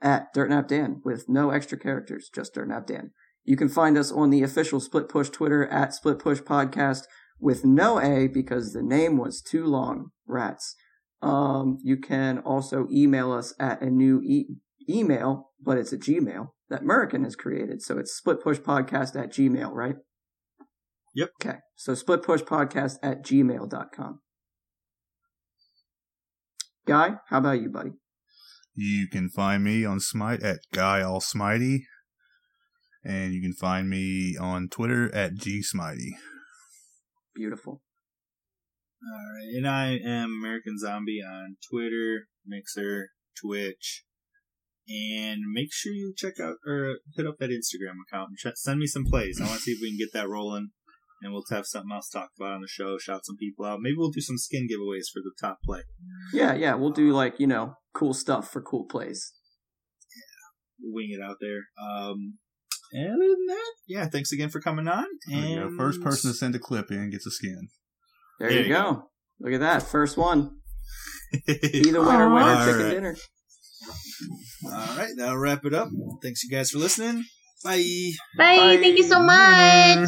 at DirtNapDan with no extra characters, just DirtNapDan. You can find us on the official Split Push Twitter at Split Push Podcast with no A because the name was too long. Rats. Um, you can also email us at a new e- email, but it's a Gmail that American has created. So it's splitpushpodcast at Gmail, right? Yep. Okay, so splitpushpodcast at gmail.com. Guy, how about you, buddy? You can find me on Smite at Guy Alsmighty. And you can find me on Twitter at G Smitey. Beautiful. All right, and I am American Zombie on Twitter, Mixer, Twitch, and make sure you check out or hit up that Instagram account and ch- send me some plays. I want to see if we can get that rolling, and we'll have something else to talk about on the show. Shout some people out. Maybe we'll do some skin giveaways for the top play. Yeah, yeah, we'll do like, you know, cool stuff for cool plays. We'll wing it out there. Um, and other than that, yeah, thanks again for coming on. There you go. And First person to send a clip in gets a skin. There, There you you go. Look at that. First one. Either winner, winner, Aw. chicken All right. dinner. All right, that'll wrap it up. Thanks you guys for listening. Bye. Bye. Bye. Thank you so much. Bye.